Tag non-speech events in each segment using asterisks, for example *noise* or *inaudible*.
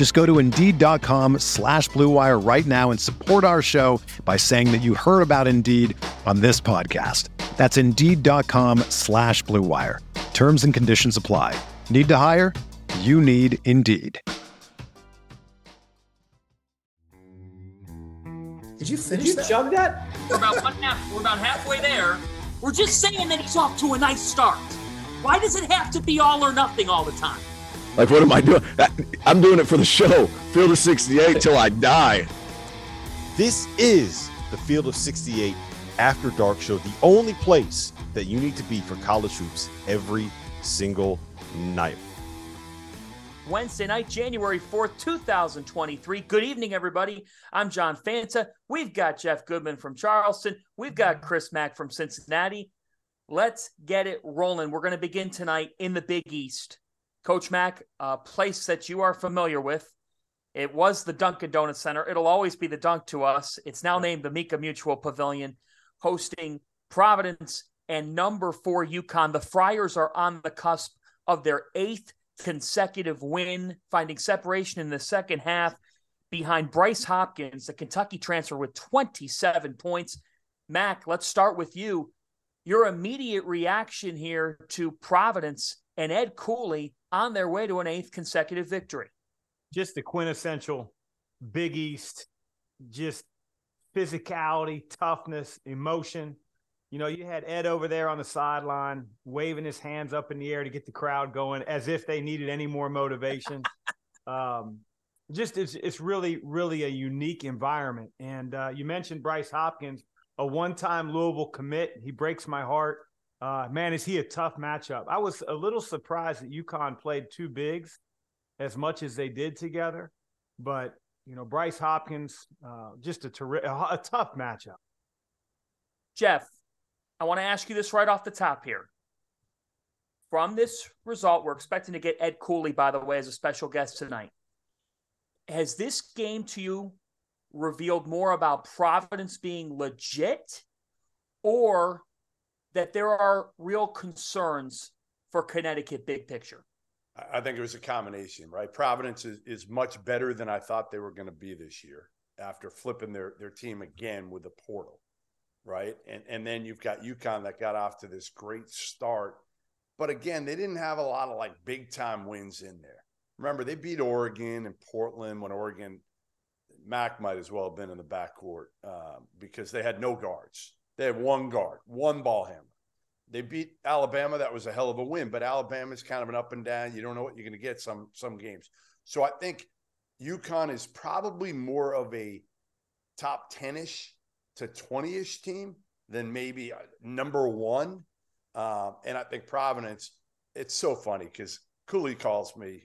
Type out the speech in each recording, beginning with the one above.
Just go to Indeed.com slash BlueWire right now and support our show by saying that you heard about Indeed on this podcast. That's Indeed.com slash BlueWire. Terms and conditions apply. Need to hire? You need Indeed. Did you finish Did you that? chug that? We're about one half. We're about halfway there. We're just saying that he's off to a nice start. Why does it have to be all or nothing all the time? Like, what am I doing? I'm doing it for the show. Field of 68 till I die. This is the Field of 68 After Dark Show, the only place that you need to be for college hoops every single night. Wednesday night, January 4th, 2023. Good evening, everybody. I'm John Fanta. We've got Jeff Goodman from Charleston. We've got Chris Mack from Cincinnati. Let's get it rolling. We're going to begin tonight in the Big East. Coach Mack, a place that you are familiar with. It was the Dunkin' Donuts Center. It'll always be the Dunk to us. It's now named the Amica Mutual Pavilion, hosting Providence and number four UConn. The Friars are on the cusp of their eighth consecutive win, finding separation in the second half behind Bryce Hopkins, the Kentucky transfer, with 27 points. Mac, let's start with you. Your immediate reaction here to Providence and Ed Cooley on their way to an eighth consecutive victory. Just the quintessential Big East, just physicality, toughness, emotion. You know, you had Ed over there on the sideline waving his hands up in the air to get the crowd going as if they needed any more motivation. *laughs* um, just it's it's really really a unique environment. And uh, you mentioned Bryce Hopkins, a one-time Louisville commit. He breaks my heart. Uh, man, is he a tough matchup? I was a little surprised that UConn played two bigs as much as they did together, but you know Bryce Hopkins, uh, just a, terri- a tough matchup. Jeff, I want to ask you this right off the top here. From this result, we're expecting to get Ed Cooley, by the way, as a special guest tonight. Has this game to you revealed more about Providence being legit or that there are real concerns for Connecticut big picture? I think it was a combination, right? Providence is, is much better than I thought they were going to be this year after flipping their, their team again with the portal, right? And and then you've got UConn that got off to this great start. But again, they didn't have a lot of like big time wins in there. Remember, they beat Oregon and Portland when Oregon, Mac might as well have been in the backcourt uh, because they had no guards. They had one guard, one ball handler. They beat Alabama. That was a hell of a win, but Alabama is kind of an up and down. You don't know what you're going to get some some games. So I think UConn is probably more of a top 10ish to 20ish team than maybe number one. Um, and I think Providence, it's so funny because Cooley calls me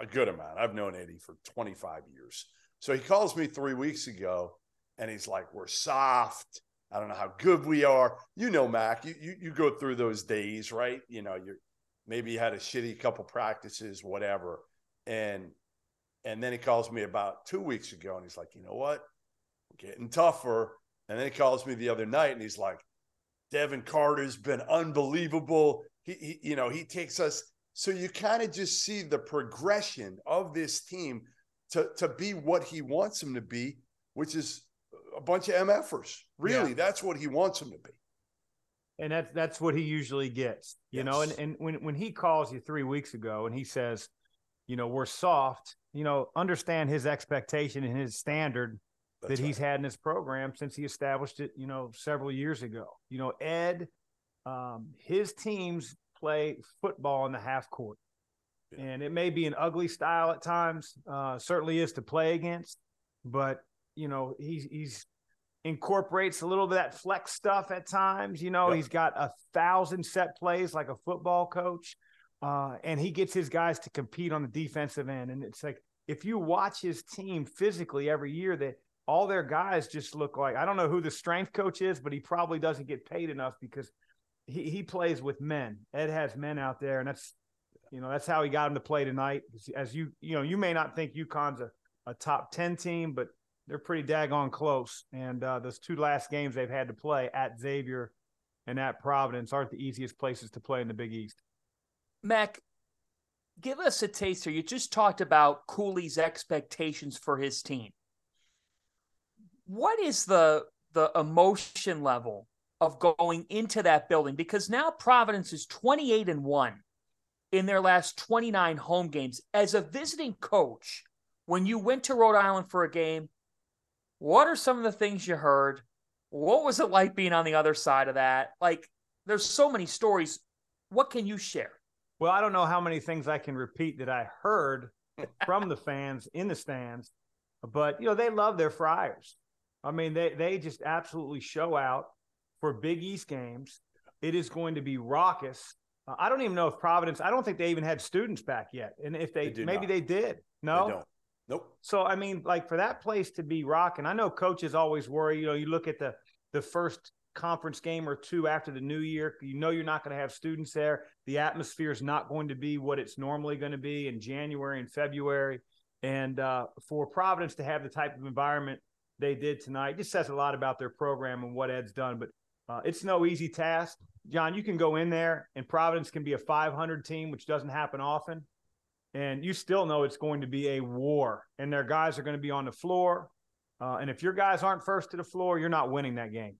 a good amount. I've known Eddie for 25 years. So he calls me three weeks ago and he's like, We're soft. I don't know how good we are. You know, Mac, you, you, you go through those days, right? You know, you're maybe you had a shitty couple practices, whatever. And and then he calls me about two weeks ago and he's like, you know what? We're getting tougher. And then he calls me the other night and he's like, Devin Carter's been unbelievable. He, he you know, he takes us. So you kind of just see the progression of this team to to be what he wants them to be, which is a bunch of MFers. Really, Yeah. that's what he wants them to be. and that's that's what he usually gets you know and and when when he calls you three weeks ago and he says you know we're soft you know understand his expectation and his standard That's that he's right. had in his program since he established it you know several years ago you know ed um, his teams play football in the half court. Yeah. And it may be an ugly style at times, uh, certainly is to play against, but you know, he's he's incorporates a little bit of that flex stuff at times. You know, Yep. he's got a thousand set plays like a football coach. Uh, and he gets his guys to compete on the defensive end. And it's like if you watch his team physically every year, that all their guys just look like I don't know who the strength coach is, but he probably doesn't get paid enough because he, he plays with men. Ed has men out there, and that's you know that's how he got him to play tonight. As you you know, you may not think UConn's a, a top ten team, but they're pretty daggone close. And uh, those two last games they've had to play at Xavier and at Providence aren't the easiest places to play in the Big East. Mac, give us a taster. You just talked about Cooley's expectations for his team. What is the the emotion level of going into that building? Because now Providence is 28 and 1 in their last 29 home games. As a visiting coach, when you went to Rhode Island for a game, what are some of the things you heard? What was it like being on the other side of that? Like, there's so many stories. What can you share? Well, I don't know how many things I can repeat that I heard from the fans in the stands, but you know they love their Friars. I mean, they they just absolutely show out for Big East games. It is going to be raucous. Uh, I don't even know if Providence. I don't think they even had students back yet, and if they, They do maybe not. they did. They No, don't. Nope. so I mean, like for that place to be rocking, I know coaches always worry. You know, you look at the the first conference game or two after the new year, you know you're not going to have students there. The atmosphere is not going to be what it's normally going to be in January and February. And uh, for Providence to have the type of environment they did tonight, just says a lot about their program and what Ed's done. But uh, it's no easy task, John. You can go in there, and Providence can be a 500 team, which doesn't happen often and you still know it's going to be a war and their guys are going to be on the floor uh, and if your guys aren't first to the floor you're not winning that game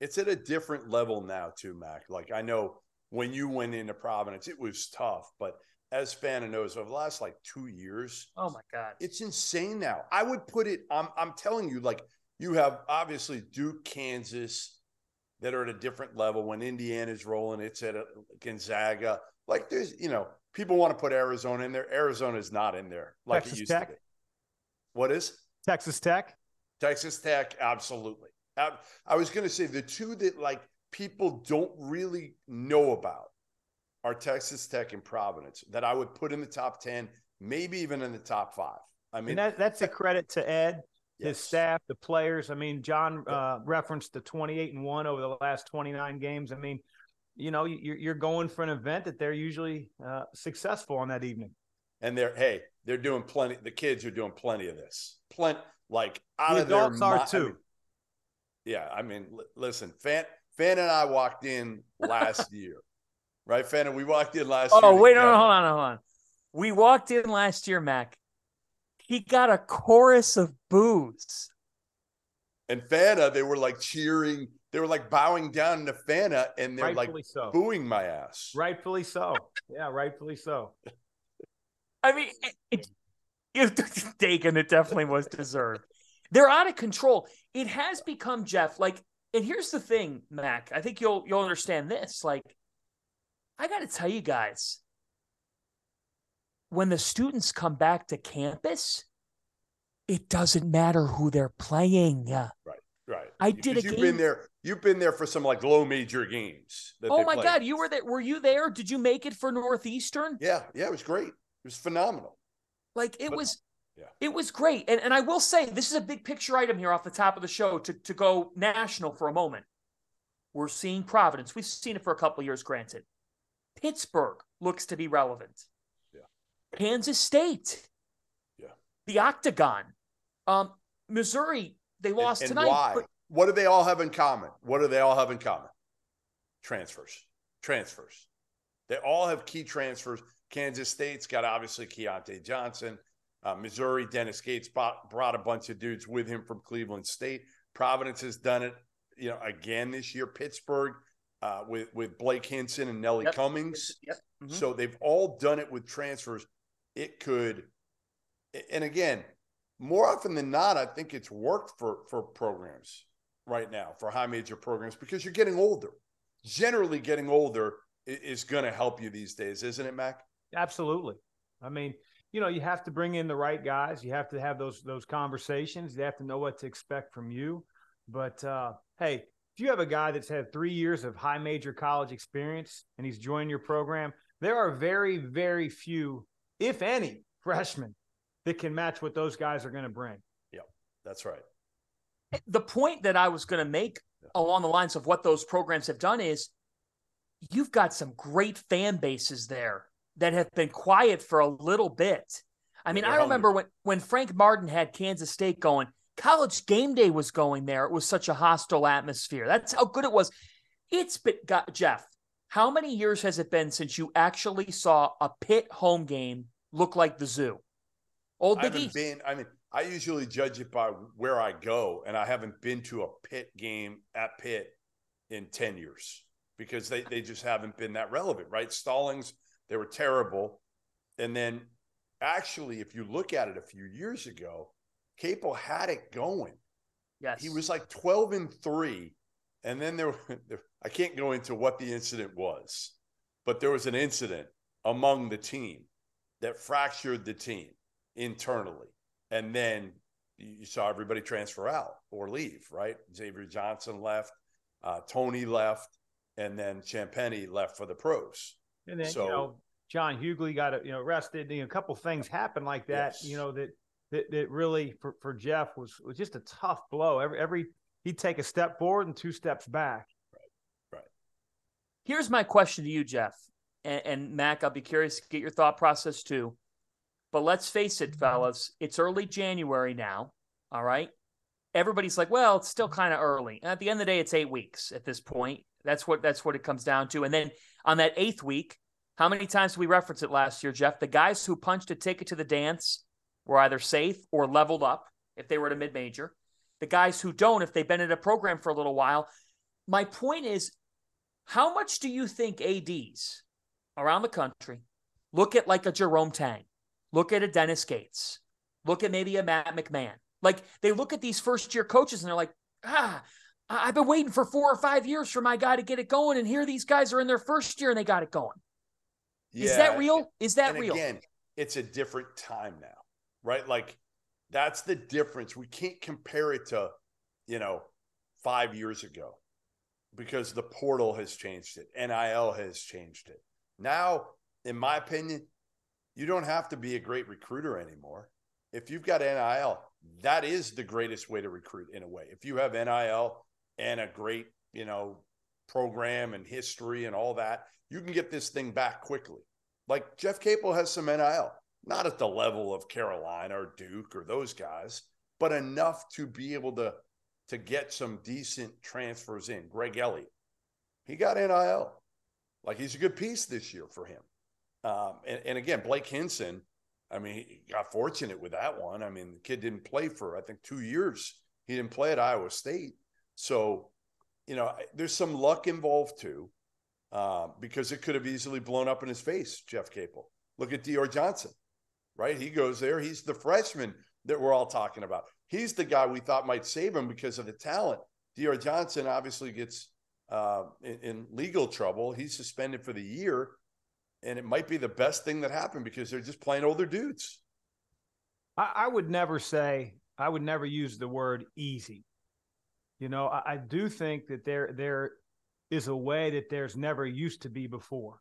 It's at a different level now, too, Mac. Like I know when you went into Providence, it was tough, but as Fanta knows, over the last like two years, Oh my God. it's insane now. I would put it. I'm I'm telling you, like you have obviously Duke, Kansas, that are at a different level. When Indiana's rolling, it's at a Gonzaga. Like there's, you know, people want to put Arizona in there. Arizona is not in there like Texas it used Tech? to be. What is texas tech Texas Tech? Absolutely. I, I was going to say the two that like people don't really know about are Texas Tech and Providence that I would put in the top ten, maybe even in the top five. I mean, that, that's a credit to ed his yes. staff the players i mean john uh, referenced the 28 and 1 over the last 29 games i mean you know you're, you're going for an event that they're usually uh, successful on that evening and they're hey, they're doing plenty. The kids are doing plenty of this. Plenty, like out The of their adults are mi- I too. mean, yeah, I mean, li- listen, Fan Fan and I walked in last *laughs* year, right? Fan, we walked in last. Oh, year wait, no, no, hold on, hold on. We walked in last year, Mac. He got a chorus of boos. And Fanta, they were like cheering. They were like bowing down to Fanta, and they're rightfully like so booing my ass. rightfully so yeah rightfully so I mean, it, it, Dakin, *laughs* it definitely was deserved. They're out of control. It has become Jeff. Like, and here's the thing, Mac. I think you'll you'll understand this. Like, I got to tell you guys, when the students come back to campus, it doesn't matter who they're playing. Right. I did a You've game- been there. You've been there for some like low major games. That Oh my played. God, you were there. Were you there? Did you make it for Northeastern? Yeah, yeah, it was great. It was phenomenal. Like it was yeah. it was great. And and I will say this is a big picture item here off the top of the show to, to go national for a moment. We're seeing Providence. We've seen it for a couple of years, granted. Pittsburgh looks to be relevant. Yeah. Kansas State. Yeah. The Octagon. Um, Missouri, they And- lost and, tonight. Why? but- What do they all have in common? What do they all have in common? Transfers. Transfers. They all have key transfers. Kansas State's got obviously Keyontae Johnson. Uh, Missouri, Dennis Gates brought, brought a bunch of dudes with him from Cleveland State. Providence has done it, you know, again this year. Pittsburgh uh, with with Blake Hinson and Nelly Yep. Cummings. Yep. Mhm. So they've all done it with transfers. It could, and again, more often than not, I think it's worked for for programs right now for high major programs because you're getting older. generally getting older is going to help you these days, isn't it, Mac? Absolutely. I mean, you know, you have to bring in the right guys. You have to have those those conversations. You have to know what to expect from you. But uh, hey, if you have a guy that's had three years of high major college experience and he's joined your program, there are very, very few, if any, *laughs* freshmen that can match what those guys are going to bring. Yep, that's right. The point that I was going to make along the lines of what those programs have done is you've got some great fan bases there that have been quiet for a little bit. I mean, I remember when when Frank Martin had Kansas State going, college game day was going there. It was such a hostile atmosphere. That's how good it was. It's been got Jeff. How many years has it been since you actually saw a Pitt home game look like the zoo? Old Big I East. Been, I mean, I usually judge it by where I go, and I haven't been to a Pitt game at Pitt in ten years because they they just haven't been that relevant, right? Stallings they were terrible. And then actually, if you look at it a few years ago, Capel had it going. Yes. He was like 12 and 3. And then there, I can't go into what the incident was, but there was an incident among the team that fractured the team internally. And then you saw everybody transfer out or leave, right? Xavier Johnson left, uh, Tony left, and then Champagnie left for the pros. And then so, you know, John Hugley got you know arrested. You know, a couple things happened like that. Yes. You know that that that really for, for Jeff was was just a tough blow. Every every he'd take a step forward and two steps back. Right. Right. Here's my question to you, Jeff and, and Mac. I'll be curious to get your thought process too. But let's face it, fellas, it's early January now. All right. Everybody's like, well, it's still kind of early. At the end of the day, it's eight weeks at this point. That's what that's what it comes down to. And then on that eighth week, how many times did we reference it last year, Jeff? The guys who punched a ticket to the dance were either safe or leveled up if they were at a mid major. The guys who don't, if they've been in a program for a little while. My point is, how much do you think ADs around the country look at like a Jerome Tang, look at a Dennis Gates, look at maybe a Matt McMahon? Like they look at these first year coaches and they're like, ah, I've been waiting for four or five years for my guy to get it going, and here these guys are in their first year and they got it going. Yeah. Is that real? Is that and real? Again, it's a different time now, right? Like that's the difference. We can't compare it to, you know, five years ago because the portal has changed it, NIL has changed it. Now, in my opinion, you don't have to be a great recruiter anymore. If you've got NIL, that is the greatest way to recruit in a way. If you have NIL, and a great, you know, program and history and all that, you can get this thing back quickly. Like Jeff Capel has some NIL, not at the level of Carolina or Duke or those guys, but enough to be able to to get some decent transfers in. Greg Elliott, he got NIL. Like he's a good piece this year for him. Um, and, and again, Blake Hinson, I mean, he got fortunate with that one. I mean, the kid didn't play for, I think, two years. He didn't play at Iowa State. So, you know, there's some luck involved too, uh, because it could have easily blown up in his face, Jeff Capel. Look at Dior Johnson, right? He goes there. He's the freshman that we're all talking about. He's the guy we thought might save him because of the talent. Dior Johnson obviously gets uh, in, in legal trouble. He's suspended for the year, and it might be the best thing that happened because they're just playing older dudes. I, I would never say I would never use the word easy you know, I, I do think that there there is a way that there's never used to be before.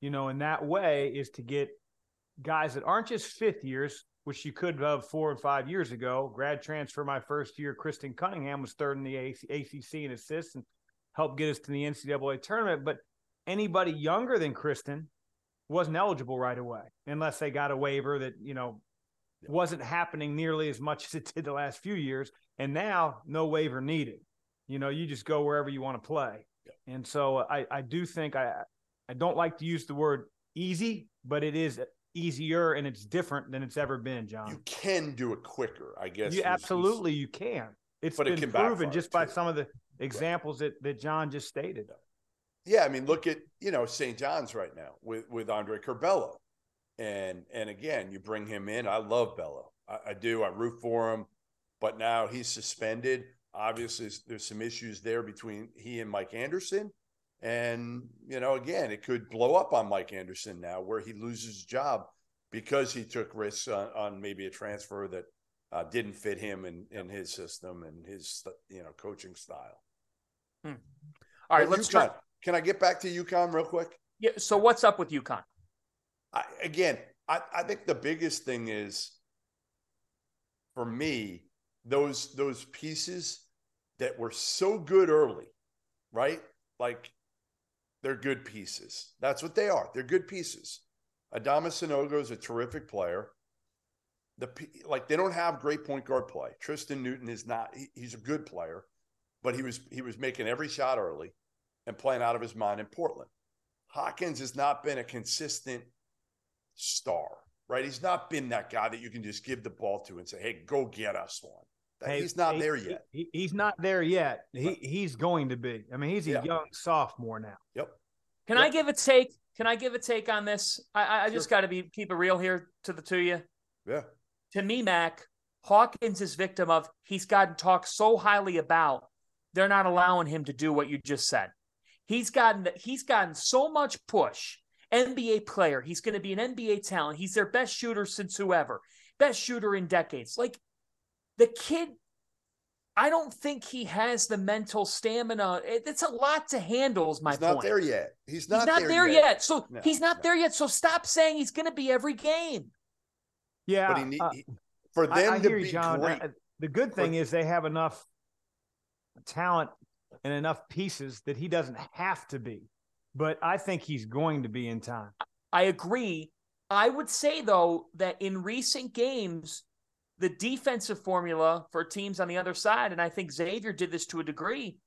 You know, and that way is to get guys that aren't just fifth years, which you could have four and five years ago. Grad transfer my first year. Christen Cunningham was third in the ACC in assists and helped get us to the NCAA tournament. But anybody younger than Christen wasn't eligible right away unless they got a waiver that, you know, wasn't happening nearly as much as it did the last few years. And now no waiver needed. You know, you just go wherever you want to play. And so I, I do think I I don't like to use the word easy, but it is easier and it's different than it's ever been, John. You can do it quicker, I guess. You absolutely you can. It's but been it proven just by some of the examples right. that, that John just stated. Yeah, I mean, look at you know St. John's right now with with Andre Curbelo, and and again, you bring him in. I love Bello, I, I do. I root for him but now he's suspended. Obviously, there's some issues there between he and Mike Anderson. And, you know, again, it could blow up on Mike Anderson now where he loses his job because he took risks on, on maybe a transfer that uh, didn't fit him and in, in his system and his, you know, coaching style. Hmm. All right, let's try. Can I get back to UConn real quick? Yeah, so what's up with UConn? I, again, I, I think the biggest thing is for me those those pieces that were so good early, right? Like they're good pieces. That's what they are. They're good pieces. Adama Sanogo is a terrific player. The like they don't have great point guard play. Tristan Newton is not. He, he's a good player, but he was he was making every shot early and playing out of his mind in Portland. Hawkins has not been a consistent star, right? He's not been that guy that you can just give the ball to and say, "Hey, go get us one." Hey, he's not he- there yet. He, he's not there yet. He he's going to be. I mean, he's a Yeah. young sophomore now. Yep. Can Yep. I give a take? Can I give a take on this? I, I, I just got to be keep it real here to the two of you. Yeah. To me, Mac Hawkins is victim of he's gotten talked so highly about. They're not allowing him to do what you just said. He's gotten he's gotten so much push. NBA player. He's going to be an NBA talent. He's their best shooter since whoever. Best shooter in decades. Like the kid I don't think he has the mental stamina. It's a lot to handle. Is my he's not point. there yet. He's not, he's not there, yet. So No, he's not no. there yet. So stop saying he's going to be every game. Yeah. But he, need, uh, he- for them I, I to hear you, be John. great. Uh, the good thing is they have enough talent and enough pieces that he doesn't have to be. But I think he's going to be in time. I agree. I would say though that in recent games, the defensive formula for teams on the other side, and I think Xavier did this to a degree.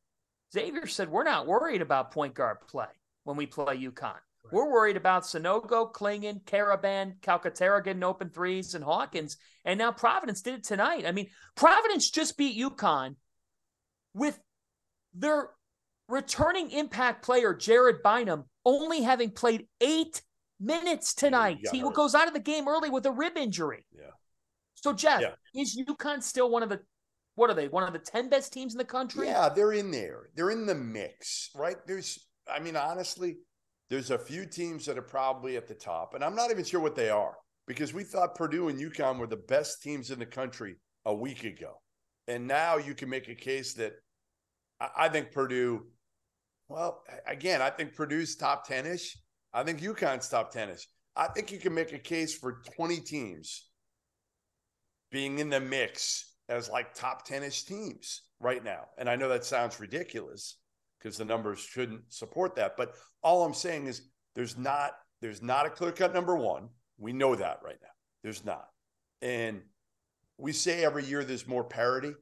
Xavier said, "We're not worried about point guard play when we play UConn. We're worried about Sanogo, Clingan, Karaban, Calcaterra getting open threes, and Hawkins. And now Providence did it tonight. I mean, Providence just beat UConn with their returning impact player, Jared Bynum, only having played eight minutes tonight. got He goes out of the game early with a rib injury. Yeah. So, Jeff, Yeah. is UConn still one of the, what are they, one of the 10 best teams in the country? Yeah, they're in there. They're in the mix, right? There's, I mean, honestly, there's a few teams that are probably at the top, and I'm not even sure what they are because we thought Purdue and UConn were the best teams in the country a week ago, and now you can make a case that I, think Purdue. Well, again, I think Purdue's top ten ish. I think UConn's top ten ish. I think you can make a case for 20 teams being in the mix as like top 10 ish teams right now. And I know that sounds ridiculous because the numbers shouldn't support that. But all I'm saying is there's not there's not a clear cut number one. We know that right now. There's not. And we say every year there's more parity.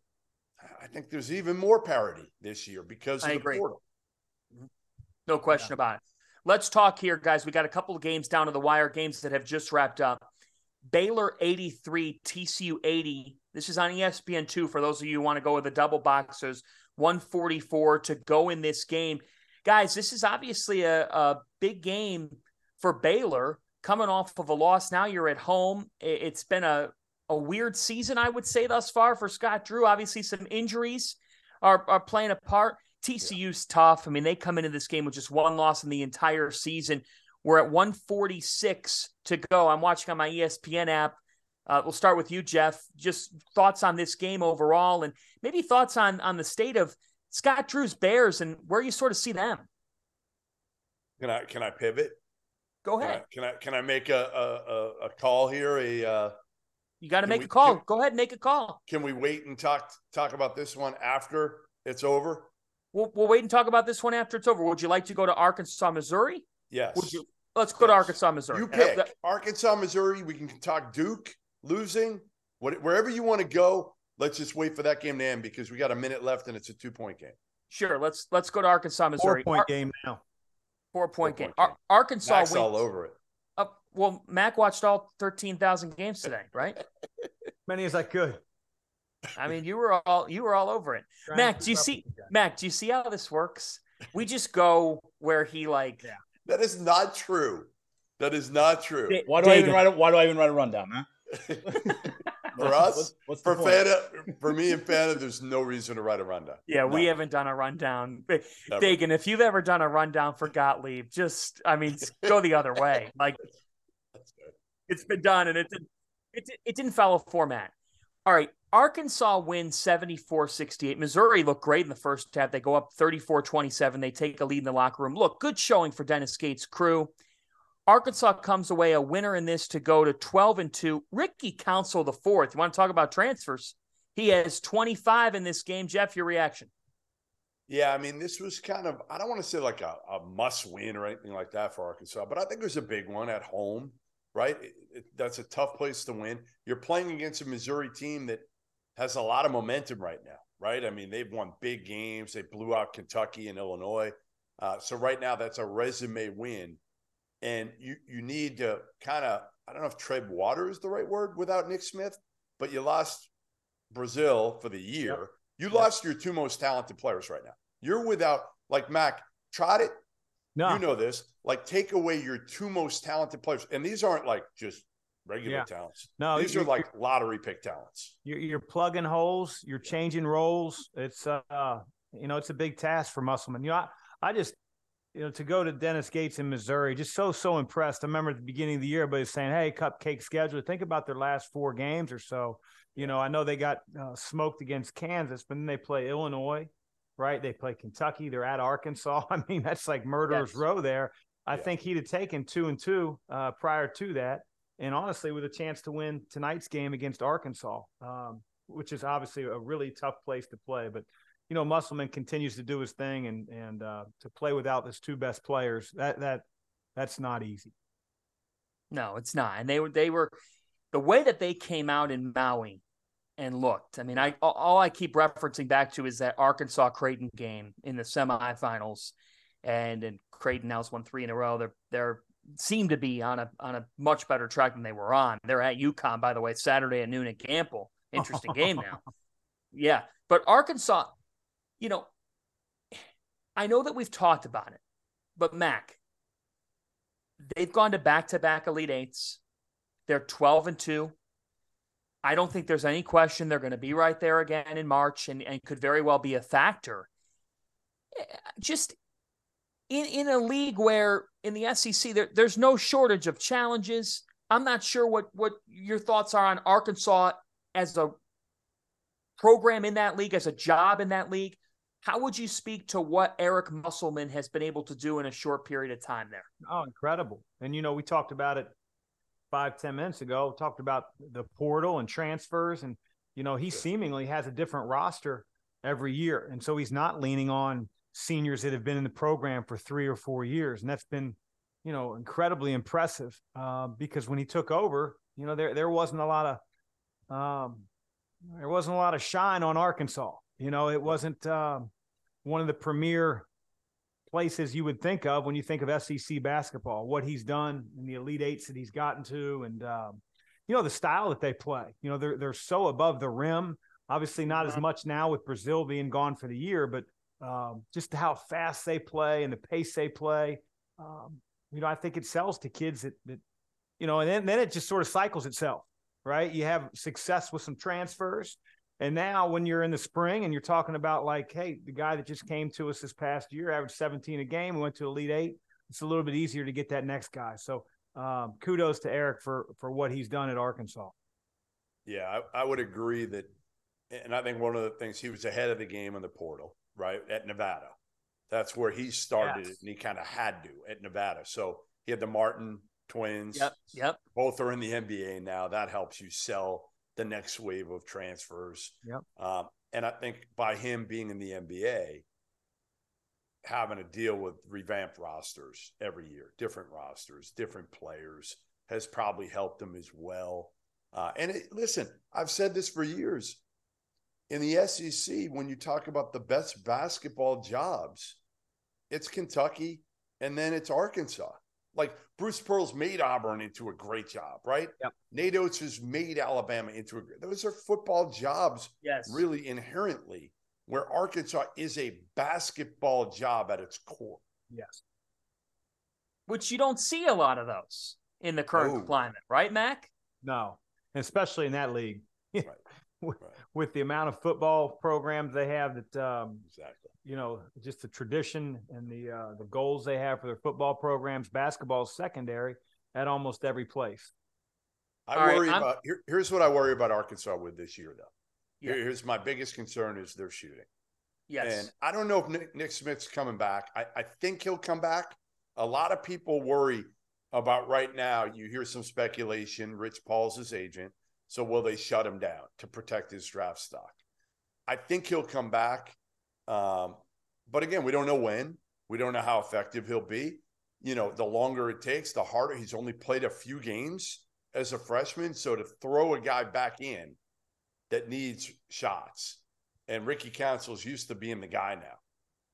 I think there's even more parity this year because of I the agree. portal. Mm-hmm. No question about it. Let's talk here, guys. We got a couple of games down to the wire, games that have just wrapped up. Baylor 83, TCU 80. This is on E ESPN2 for those of you who want to go with the double boxers. 144 to go in this game. Guys, this is obviously a, a big game for Baylor coming off of a loss. Now you're at home. It's been a, a weird season, I would say, thus far for Scott Drew. Obviously, some injuries are, are playing a part. TCU's tough. I mean, they come into this game with just one loss in the entire season. We're at 146 to go. I'm watching on my ESPN app. Uh, we'll start with you, Jeff. Just thoughts on this game overall, and maybe thoughts on on the state of Scott Drew's Bears and where you sort of see them. Can I can I pivot? Go Can I ahead. can I, can I make a, a, a- a call here? A uh, You got to make we- a call. can- Go ahead, and make a call. can we wait and talk talk about this one after it's over? We'll, we'll wait and talk about this one after it's over. Would you like to go to Arkansas, Missouri? Yes. Would you? Let's go to Arkansas, Missouri. You pick that- Arkansas, Missouri. We can talk Duke losing. What, wherever you want to go, let's just wait for that game to end because we got a minute left and it's a two point game. Sure. Let's let's go to Arkansas, Missouri. Four point Ar- game now. Four point Four game. point Ar- Arkansas Max wins. all over it. Well, Mac watched all thirteen thousand games today, right? *laughs* Many as I could. I mean, you were all you were all over it. Trying Mac, do you see with you guys. Mac? Do you see how this works? We just go where he like. Yeah. That is not true. That is not true. Da- Why do I even write? A, why do I even write a rundown, man? *laughs* for us, What's- what's for point? Fanta, for me and Fanta, there's no reason to write a rundown. Yeah, we haven't done a rundown. Never. Dagan, if you've ever done a rundown for Gottlieb, just I mean, go the other way. Like That's good. It's been done, and it didn't, it, di- it didn't follow format. All right, Arkansas wins 74-68. Missouri looked great in the first half. They go up 34-27. They take a lead in the locker room. Look, good showing for Dennis Gates' crew. Arkansas comes away a winner in this to go to 12 and 2. Ricky Council the fourth. You want to talk about transfers? He has 25 in this game. Jeff, your reaction? Yeah, I mean, this was kind of, I don't want to say like a, a must win or anything like that for Arkansas, but I think it was a big one at home, right? That's a tough place to win. You're playing against a Missouri team that has a lot of momentum right now, right? I mean, they've won big games, they blew out Kentucky and Illinois. Uh, so right now, that's a resume win. And you, you need to kind of, I don't know if tread water is the right word without Nick Smith, but you lost Brazile for the year. You lost your two most talented players right now. You're without like Mac. Try it. No, You know this. Like take away your two most talented players, and these aren't like just regular Yeah. talents. no, these are like lottery pick talents. you're, you're plugging holes, you're changing roles. It's uh, you know, it's a big task for Musselman. You know, I, I just, you know, to go to Dennis Gates in Missouri, just so so impressed. I remember at the beginning of the year, everybody was saying, "Hey, cupcake schedule." Think about their last four games or so. You know, I know they got uh, smoked against Kansas, but then they play Illinois, right? They play Kentucky. They're at Arkansas. *laughs* I mean, that's like murderers Yes. row there. I Yeah. think he'd have taken two and two uh, prior to that, and honestly, with a chance to win tonight's game against Arkansas, um, which is obviously a really tough place to play. But you know, Musselman continues to do his thing, and and uh, to play without his two best players, that that that's not easy. No, it's not. And they were they were the way that they came out in Maui and looked. I mean, I all- I keep referencing back to is that Arkansas Creighton game in the semifinals, and and Creighton now has won three in a row. They're they're seem to be on a on a much better track than they were on. They're at UConn, by the way, Saturday at noon at Gampel. Interesting game now. *laughs* Yeah, but Arkansas, you know, I know that we've talked about it, but Mac, they've gone to back to back Elite Eights. They're 12 and 2. I don't think there's any question they're going to be right there again in March and, and could very well be a factor. Eh, Just in, in a league where in the SEC, there, there's no shortage of challenges. I'm not sure what, what your thoughts are on Arkansas as a program in that league, as a job in that league. How would you speak to what Eric Musselman has been able to do in a short period of time there? Oh, incredible! And you know, we talked about it five ten minutes ago. Talked about the portal and transfers, and you know, he seemingly has a different roster every year, and so he's not leaning on seniors that have been in the program for three or four years, and that's been, you know, incredibly impressive. Uh, because when he took over, you know, there there wasn't a lot of, um, there wasn't a lot of shine on Arkansas. You know, it wasn't um, one of the premier places you would think of when you think of SEC basketball. What he's done and the Elite Eights that he's gotten to, and um, you know the style that they play. You know, they're they're so above the rim. Obviously, not as much now with Brazile being gone for the year, but um, just how fast they play and the pace they play. Um, you know, I think it sells to kids that that you know, and then then it just sort of cycles itself, right? You have success with some transfers. And now when you're in the spring and you're talking about like, hey, the guy that just came to us this past year averaged 17 a game, went to Elite Eight. It's a little bit easier to get that next guy. So um, kudos to Eric for for what he's done at Arkansas. Yeah, I, I would agree that, and I think one of the things he was ahead of the game in the portal, right at Nevada. That's where he started Yes. it, and he kind of had to at Nevada. So he had the Martin twins. Yep. Yep. Both are in the NBA now. That helps you sell the next wave of transfers. Yep. Um, and I think by him being in the NBA, having to deal with revamped rosters every year, different rosters, different players, has probably helped him as well. Uh, and it, listen, I've said this for years. In the SEC, when you talk about the best basketball jobs, it's Kentucky and then it's Arkansas. Like Bruce Pearl's made Auburn into a great job, right? Yep. Nate Oats has made Alabama into a great. Those are football jobs, Yes. really inherently, where Arkansas is a basketball job at its core. Yes. Which you don't see a lot of those in the current No. climate, right, Mac? No, especially in that league. *laughs* with, right. with the amount of football programs they have that um, exactly you know just the tradition and the uh, the goals they have for their football programs basketball is secondary at almost every place i All worry right, about here, here's what i worry about arkansas with this year though yeah. here's my biggest concern is their shooting yes and i don't know if nick, nick smith's coming back I, I think he'll come back a lot of people worry about right now you hear some speculation rich paul's his agent so will they shut him down to protect his draft stock? I think he'll come back. Um, but again, we don't know when. We don't know how effective he'll be. You know, the longer it takes, the harder. He's only played a few games as a freshman. So to throw a guy back in that needs shots, and Ricky Council's used to being the guy now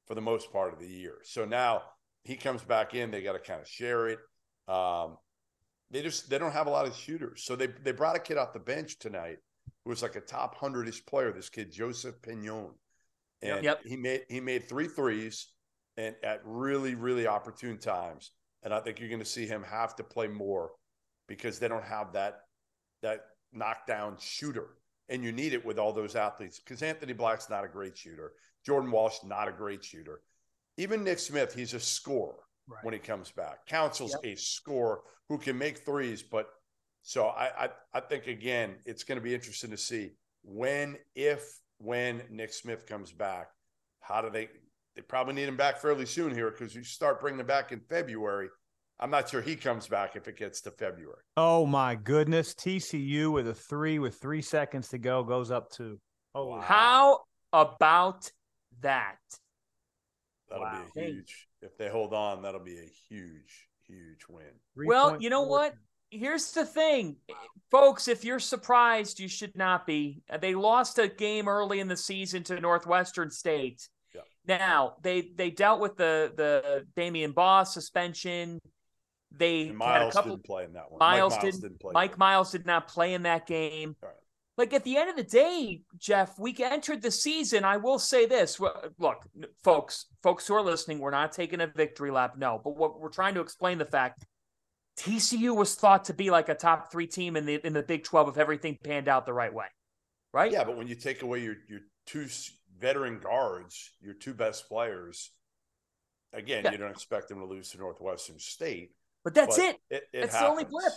for the most part of the year. So now he comes back in, they got to kind of share it. Um, they just they don't have a lot of shooters. So they they brought a kid off the bench tonight who was like a top hundredish player. This kid Joseph Pinion, and yep. he made he made three threes and at really really opportune times. And I think you're going to see him have to play more because they don't have that that knockdown shooter. And you need it with all those athletes because Anthony Black's not a great shooter. Jordan Walsh, not a great shooter. Even Nick Smith, he's a scorer right. when he comes back. Council's yep. a scorer who can make threes, but so I, I I think again it's going to be interesting to see when, if, when Nick Smith comes back. How do they? They probably need him back fairly soon here because you start bringing him back in February. I'm not sure he comes back if it gets to February. Oh my goodness! TCU with a three with three seconds to go goes up to. Oh, wow. how about that? That'll wow. be a huge. If they hold on, that'll be a huge, huge win. Well, you know what? Here's the thing, folks. If you're surprised, you should not be. Uh, they lost a game early in the season to Northwestern State. Yeah. Now they they dealt with the the Damian Baugh suspension. They and Miles had a couple. Didn't play in that one. Miles, Mike Miles didn't, didn't play. Mike Miles did not play in that game. Right like at the end of the day, Jeff, we entered the season. I will say this: look, folks, folks who are listening, we're not taking a victory lap, no, but what we're trying to explain the fact TCU was thought to be like a top three team in the in the Big Twelve if everything panned out the right way, right? Yeah, but when you take away your your two veteran guards, your two best players, again, yeah. you don't expect them to lose to Northwestern State. But that's but it. it, it that's happens. the only blip.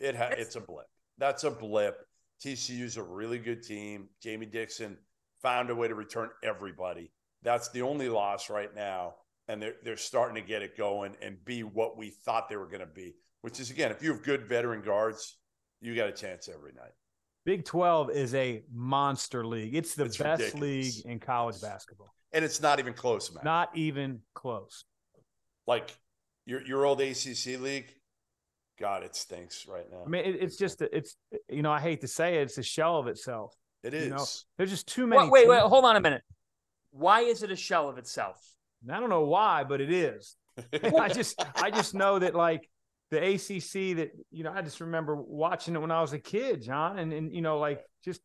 It ha- it's a blip. That's a blip TCU's a really good team. Jamie Dixon found a way to return everybody. That's the only loss right now. And they're, they're starting to get it going and be what we thought they were going to be, which is, again, if you have good veteran guards, you got a chance every night. Big 12 is a monster league. It's the it's best ridiculous. league in college basketball. And it's not even close, man. Not even close. Like your, your old ACC league, God, it stinks right now. I mean, it, it's just it's you know I hate to say it, it's a shell of itself. It is. You know, there's just too many. Wait, wait, wait, hold on a minute. Why is it a shell of itself? I don't know why, but it is. *laughs* I just I just know that like the ACC that you know I just remember watching it when I was a kid, John, and and you know like just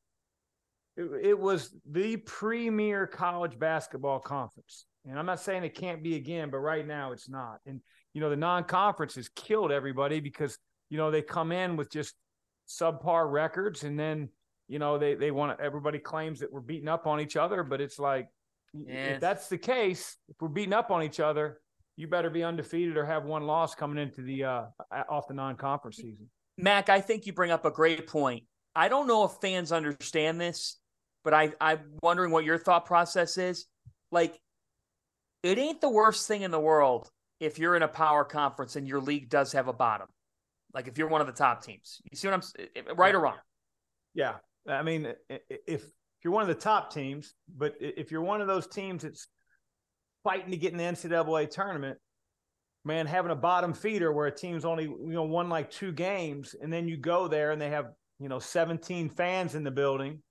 it, it was the premier college basketball conference. And I'm not saying it can't be again, but right now it's not. And you know, the non-conference has killed everybody because, you know, they come in with just subpar records and then, you know, they, they want to, everybody claims that we're beating up on each other, but it's like, yes. if that's the case, if we're beating up on each other, you better be undefeated or have one loss coming into the, uh, off the non-conference season. Mac, I think you bring up a great point. I don't know if fans understand this, but I, I'm wondering what your thought process is. Like, it ain't the worst thing in the world if you're in a power conference and your league does have a bottom, like if you're one of the top teams. You see what I'm right or wrong? Yeah, I mean, if if you're one of the top teams, but if you're one of those teams that's fighting to get in the NCAA tournament, man, having a bottom feeder where a team's only you know won like two games, and then you go there and they have you know 17 fans in the building,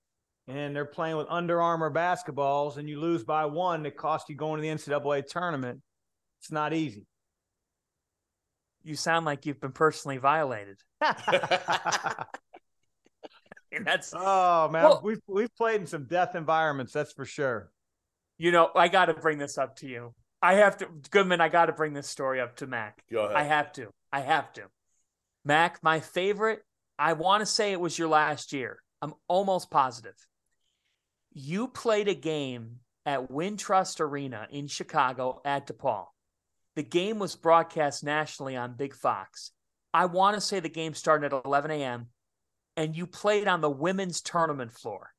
and they're playing with Under Armour basketballs, and you lose by one that cost you going to the NCAA tournament it's not easy. You sound like you've been personally violated. *laughs* *laughs* and that's oh man, well, we've we've played in some death environments, that's for sure. You know, I got to bring this up to you. I have to, Goodman. I got to bring this story up to Mac. Go ahead. I have to. I have to. Mac, my favorite. I want to say it was your last year. I'm almost positive. You played a game at Wintrust Arena in Chicago at DePaul. The game was broadcast nationally on Big Fox. I want to say the game started at 11 a.m. and you played on the women's tournament floor.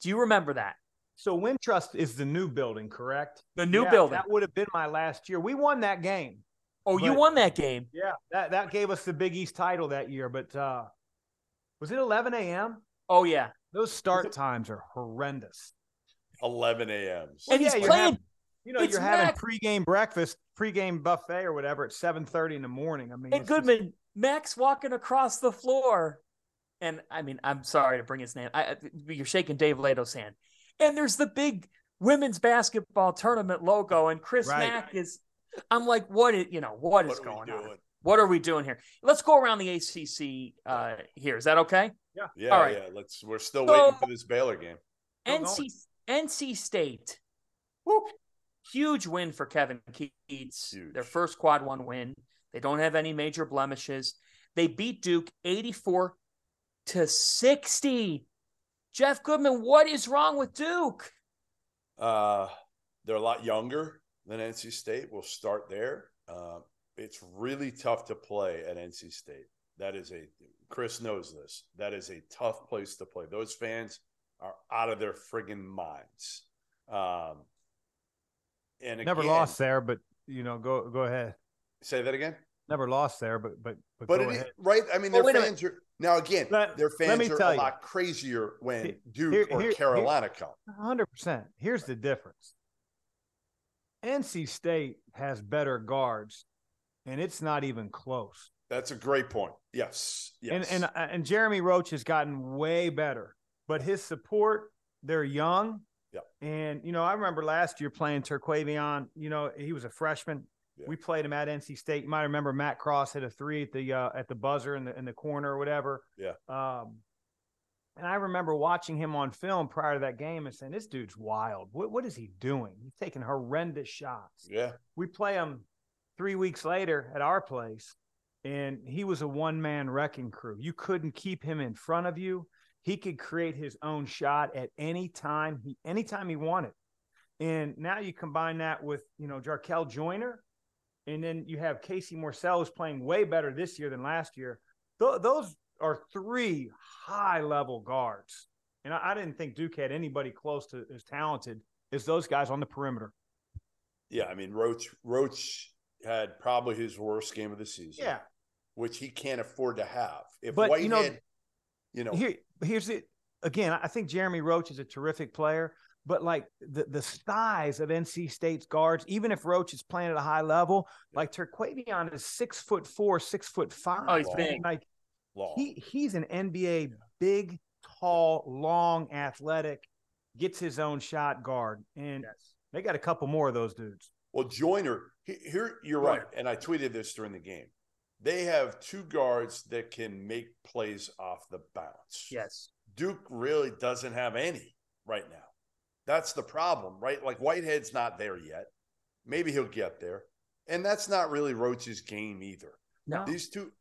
Do you remember that? So Wintrust is the new building, correct? The new Yeah, building. That would have been my last year. We won that game. Oh, you won that game. Yeah, that that gave us the Big East title that year. But uh was it 11 a.m.? Oh yeah. Those start times are horrendous. 11 a.m. And he's yeah, you're playing. having- You know, It's you're having Mac- pregame breakfast, pregame buffet or whatever at 7:30 in the morning. I mean, and it's just- Goodman, Max walking across the floor, and I mean, I'm sorry to bring his name. I, I- you're shaking Dave Lato's hand, and there's the big women's basketball tournament logo, and Chris Right. Mack is. I'm like, what is you know what is What are we going on? What are we doing here? Let's go around the ACC uh, here. Is that okay? Yeah, Yeah. All right. yeah. Let's. We're still So- waiting for this Baylor game. NC NC State, Woo. huge win for Kevin Keatts. Huge. Their first quad one win. They don't have any major blemishes. They beat Duke 84 to 60. Jeff Goodman, what is wrong with Duke? Uh, they're a lot younger than NC State. We'll start there. Uh, it's really tough to play at NC State. That is a Chris knows this. That is a tough place to play. Those fans are out of their friggin' minds. Um, and never again- lost there, but you know, go go ahead. Say that again. Never lost there, but but but, But go it is, ahead. right? I mean, Well, their wait fans are now again. Let- their fans are a you. lot crazier when Duke here- or here- Carolina come. hundred percent. Here's the difference. NC State has better guards, and it's not even close. That's a great point. Yes, yes. And and uh, and Jeremy Roach has gotten way better, but his support, they're young. Yeah. And you know, I remember last year playing Terquavion. You know, he was a freshman. Yeah. We played him at NC State. You might remember Matt Cross hit a three at the uh, at the buzzer in the in the corner or whatever. Yeah. Um, and I remember watching him on film prior to that game and saying, "This dude's wild. What what is he doing? He's taking horrendous shots." yeah, we play him three weeks later at our place, and he was a one man wrecking crew. You couldn't keep him in front of you. He could create his own shot at any time he anytime he wanted. And now you combine that with you know Jarkel Joyner, and then you have Casey Morsell who's playing way better this year than last year. Th- those are three high level guards, and I-, I didn't think Duke had anybody close to as talented as those guys on the perimeter. yeah. I mean, Roach Roach had probably his worst game of the season. Yeah, which he can't afford to have. If But, you know- you know, here here's it again i think jeremy roach is a terrific player but like the the size of nc state's guards even if roach is playing at a high level like Terquavion is six foot four six foot five Oh, he's big. like long. he he's an nba big tall long athletic gets his own shot guard and they got a couple more of those dudes well, Joyner, he- here you're right, and I tweeted this during the game. They have two guards that can make plays off the bounce. Yes. Duke really doesn't have any right now. That's the problem, right? Like Whitehead's not there yet. Maybe he'll get there. And that's not really Roach's game either. No. These two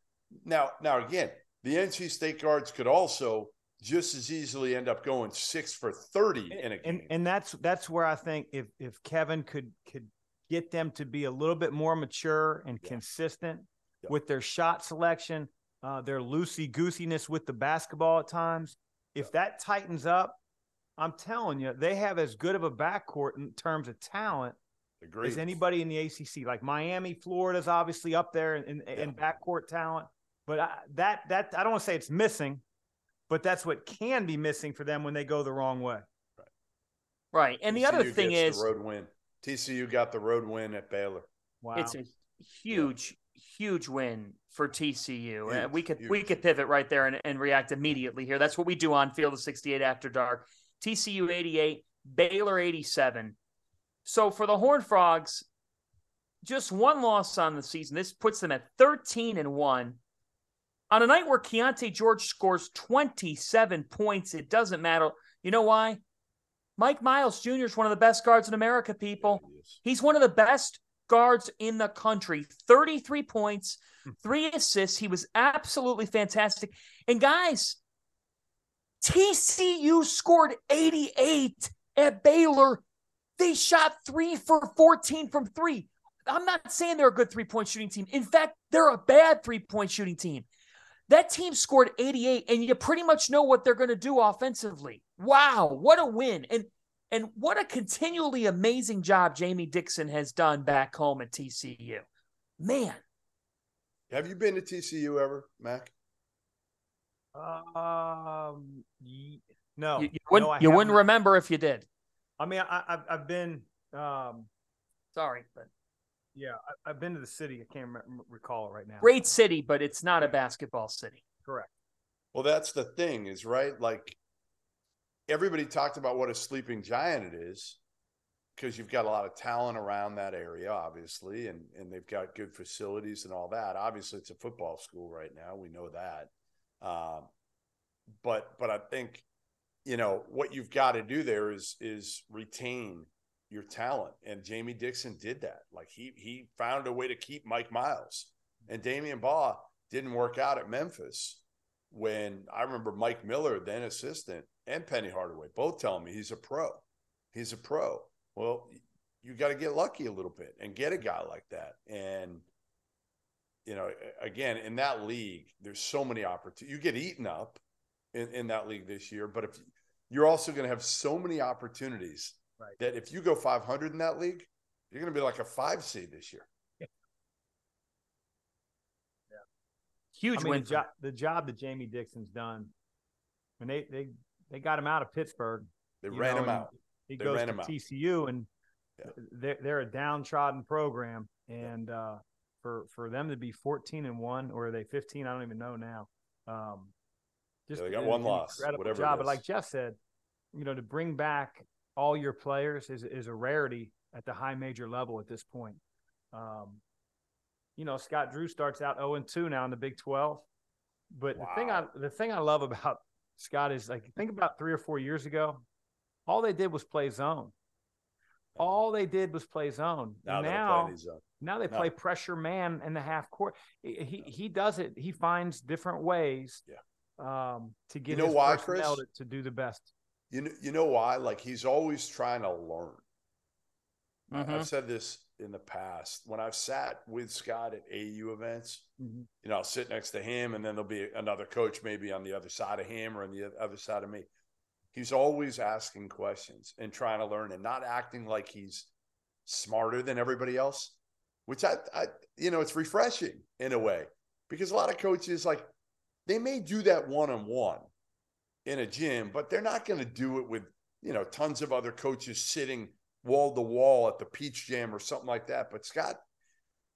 now now again, the NC State guards could also just as easily end up going six for 30 in a game. and and that's that's where I think if if Kevin could could get them to be a little bit more mature and Yeah. consistent Yeah. with their shot selection, uh, their loosey goosiness with the basketball at times. If that tightens up, I'm telling you, they have as good of a backcourt in terms of talent Agreed. as anybody in the ACC. Like Miami, Florida's obviously up there in, in, in backcourt talent, but I, that that I don't want to say it's missing, but that's what can be missing for them when they go the wrong way. Right. right. And the other thing gets is the road win. TCU got the road win at Baylor. Wow. it's a huge, huge win for TCU. Uh, Huge, we could we could pivot right there and, and react immediately here. That's what we do on Field of 68 After Dark. TCU 88, Baylor 87. So for the Horned Frogs, just one loss on the season. This puts them at 13 and 1. On a night where Keyonte George scores 27 points, it doesn't matter. You know why? Mike Miles Jr. is one of the best guards in America, people. Yeah, he is. He's one of the best guards in the country. 33 points, hmm. three assists. He was absolutely fantastic. And guys, TCU scored 88 at Baylor. They shot three for 14 from three. I'm not saying they're a good three point shooting team. In fact, they're a bad three point shooting team. That team scored 88, and you pretty much know what they're going to do offensively. Wow, what a win. And and what a continually amazing job Jamie Dixon has done back home at TCU. Man. Have you been to TCU ever, Mac? Um, no, you, you wouldn't. no, you wouldn't remember if you did. I mean, I, have I've been. Um, sorry, but yeah, I, have been to the city. I can't remember, recall it right now. Great city, but it's not a basketball city. Correct. Well, that's the thing, is right. Like everybody talked about what a sleeping giant it is, because you've got a lot of talent around that area, obviously, and and they've got good facilities and all that. Obviously, it's a football school right now. We know that. Um, but but I think you know what you've got to do there is is retain your talent, and Jamie Dixon did that. Like he he found a way to keep Mike Miles, and Damion Baugh didn't work out at Memphis. When I remember Mike Miller, then assistant, and Penny Hardaway both telling me he's a pro. He's a pro. Well, you got to get lucky a little bit and get a guy like that. And you know, again, in that league, there's so many opportunities. You get eaten up in, in that league this year, but if you're also going to have so many opportunities right. that if you go 500 in that league, you're going to be like a five seed this year. Yeah. Huge I mean, win. The job, the job that Jamie Dixon's done, when they they they got him out of Pittsburgh, they ran know, him out. He they goes to TCU, and yeah. they're they're a downtrodden program, and yeah. uh, for for them to be 14 and one, or are they 15? I don't even know now. Um, just yeah, they got one loss, whatever. Job. But like Jeff said, you know, to bring back all your players is is a rarity at the high major level at this point. Um, you know, Scott Drew starts out 0 and 2 now in the Big 12. But wow. the thing I the thing I love about Scott is like think about three or four years ago, all they did was play zone. All they did was play zone. Now, now, zone. now they play pressure man in the half court. He he does it. He finds different ways. Yeah. Um, to get you know his why, personnel Chris? To, to, do the best. You know, you know why? Like he's always trying to learn. Mm-hmm. I've said this in the past when I've sat with Scott at AU events. Mm-hmm. You know, I'll sit next to him, and then there'll be another coach maybe on the other side of him or on the other side of me. He's always asking questions and trying to learn, and not acting like he's smarter than everybody else. Which I, I you know, it's refreshing in a way because a lot of coaches like they may do that one on one in a gym, but they're not going to do it with, you know, tons of other coaches sitting wall to wall at the Peach Jam or something like that. But Scott,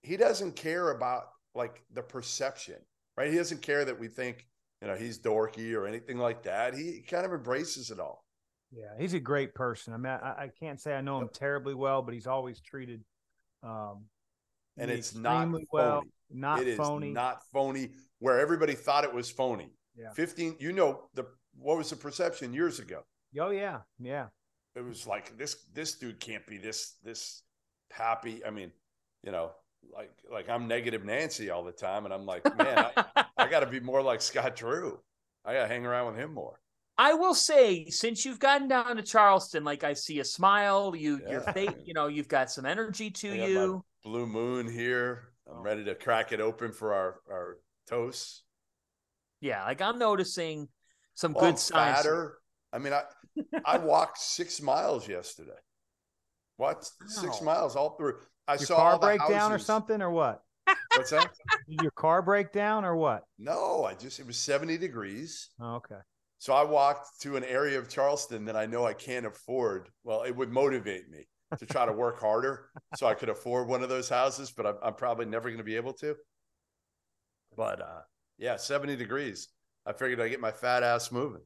he doesn't care about like the perception, right? He doesn't care that we think, you know, he's dorky or anything like that. He kind of embraces it all. Yeah, he's a great person. I mean, I, I can't say I know him terribly well, but he's always treated um, and it's not phony. well, not it is phony, not phony. Where everybody thought it was phony. Yeah. Fifteen. You know the what was the perception years ago? Oh yeah, yeah. It was like this. This dude can't be this this happy. I mean, you know, like like I'm negative Nancy all the time, and I'm like, *laughs* man, I, I got to be more like Scott Drew. I got to hang around with him more. I will say, since you've gotten down to Charleston, like I see a smile, you Yeah. your face, you know, you've got some energy to you. blue moon here. I'm ready to crack it open for our our toasts. Yeah, like I'm noticing some Well, I'm good signs. fatter. I mean, I I walked six miles yesterday. What six miles all through? I Your saw car all the break down or something or what? What's that? Did your car break down or what? No, I just it was 70 degrees. Oh, okay. So I walked to an area of Charleston that I know I can't afford. Well, it would motivate me to try to work harder so I could afford one of those houses, but I'm, I'm probably never going to be able to. But uh, yeah, 70 degrees. I figured I'd get my fat ass moving.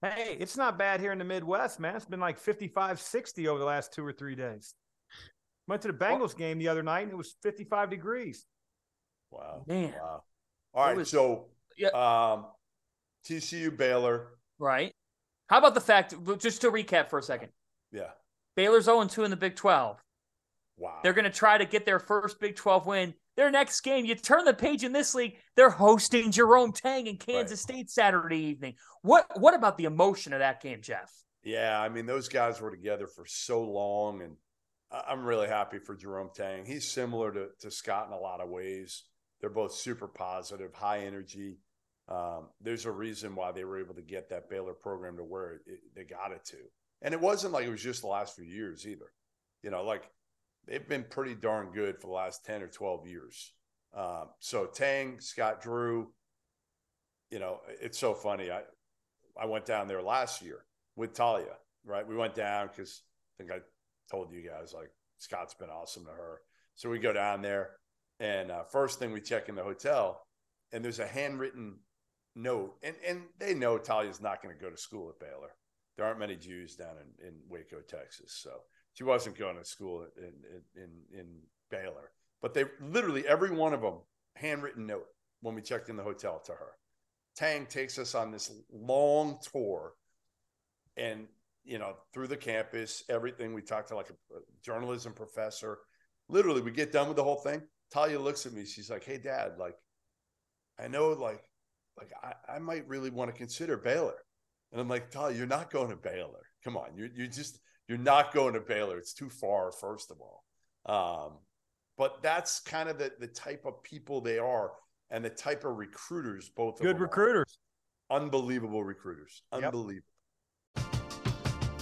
Hey, it's not bad here in the Midwest, man. It's been like 55, 60 over the last two or three days. Went to the Bengals game the other night and it was 55 degrees. Wow. Man. Wow. All right. was- so Yeah. um, TCU Baylor. Right. How about the fact, just to recap for a second, Yeah. Baylor's 0 2 in the Big 12. Wow. They're going to try to get their first Big 12 win. their next game, you turn the page in this league, they're hosting Jerome Tang in Kansas right. State Saturday evening. What what about the emotion of that game, Jeff? Yeah, I mean those guys were together for so long, and I'm really happy for Jerome Tang. He's similar to, to Scott in a lot of ways. They're both super positive, high energy. Um, there's a reason why they were able to get that Baylor program to where it, it, they got it to. And it wasn't like it was just the last few years either. You know, like they've been pretty darn good for the last 10 or 12 years. Um, so Tang, Scott Drew, you know, it's so funny. I, I went down there last year with Talia, right? We went down because I think I told you guys like Scott's been awesome to her. So we go down there, and uh, first thing we check in the hotel, and there's a handwritten note, and and they know Talia's not going to go to school at Baylor. There aren't many Jews down in, in Waco, Texas, so she wasn't going to school in in in Baylor. But they literally every one of them handwritten note when we checked in the hotel to her. Tang takes us on this long tour, and you know, through the campus, everything. We talked to like a, journalism professor. Literally, we get done with the whole thing. Talia looks at me. She's like, "Hey, Dad, like, I know, like, like I, I might really want to consider Baylor." And I'm like, "Talia, you're not going to Baylor. Come on, you you just you're not going to Baylor. It's too far, first of all." Um, but that's kind of the the type of people they are, and the type of recruiters. Both good recruiters, are. unbelievable recruiters, unbelievable. Yep.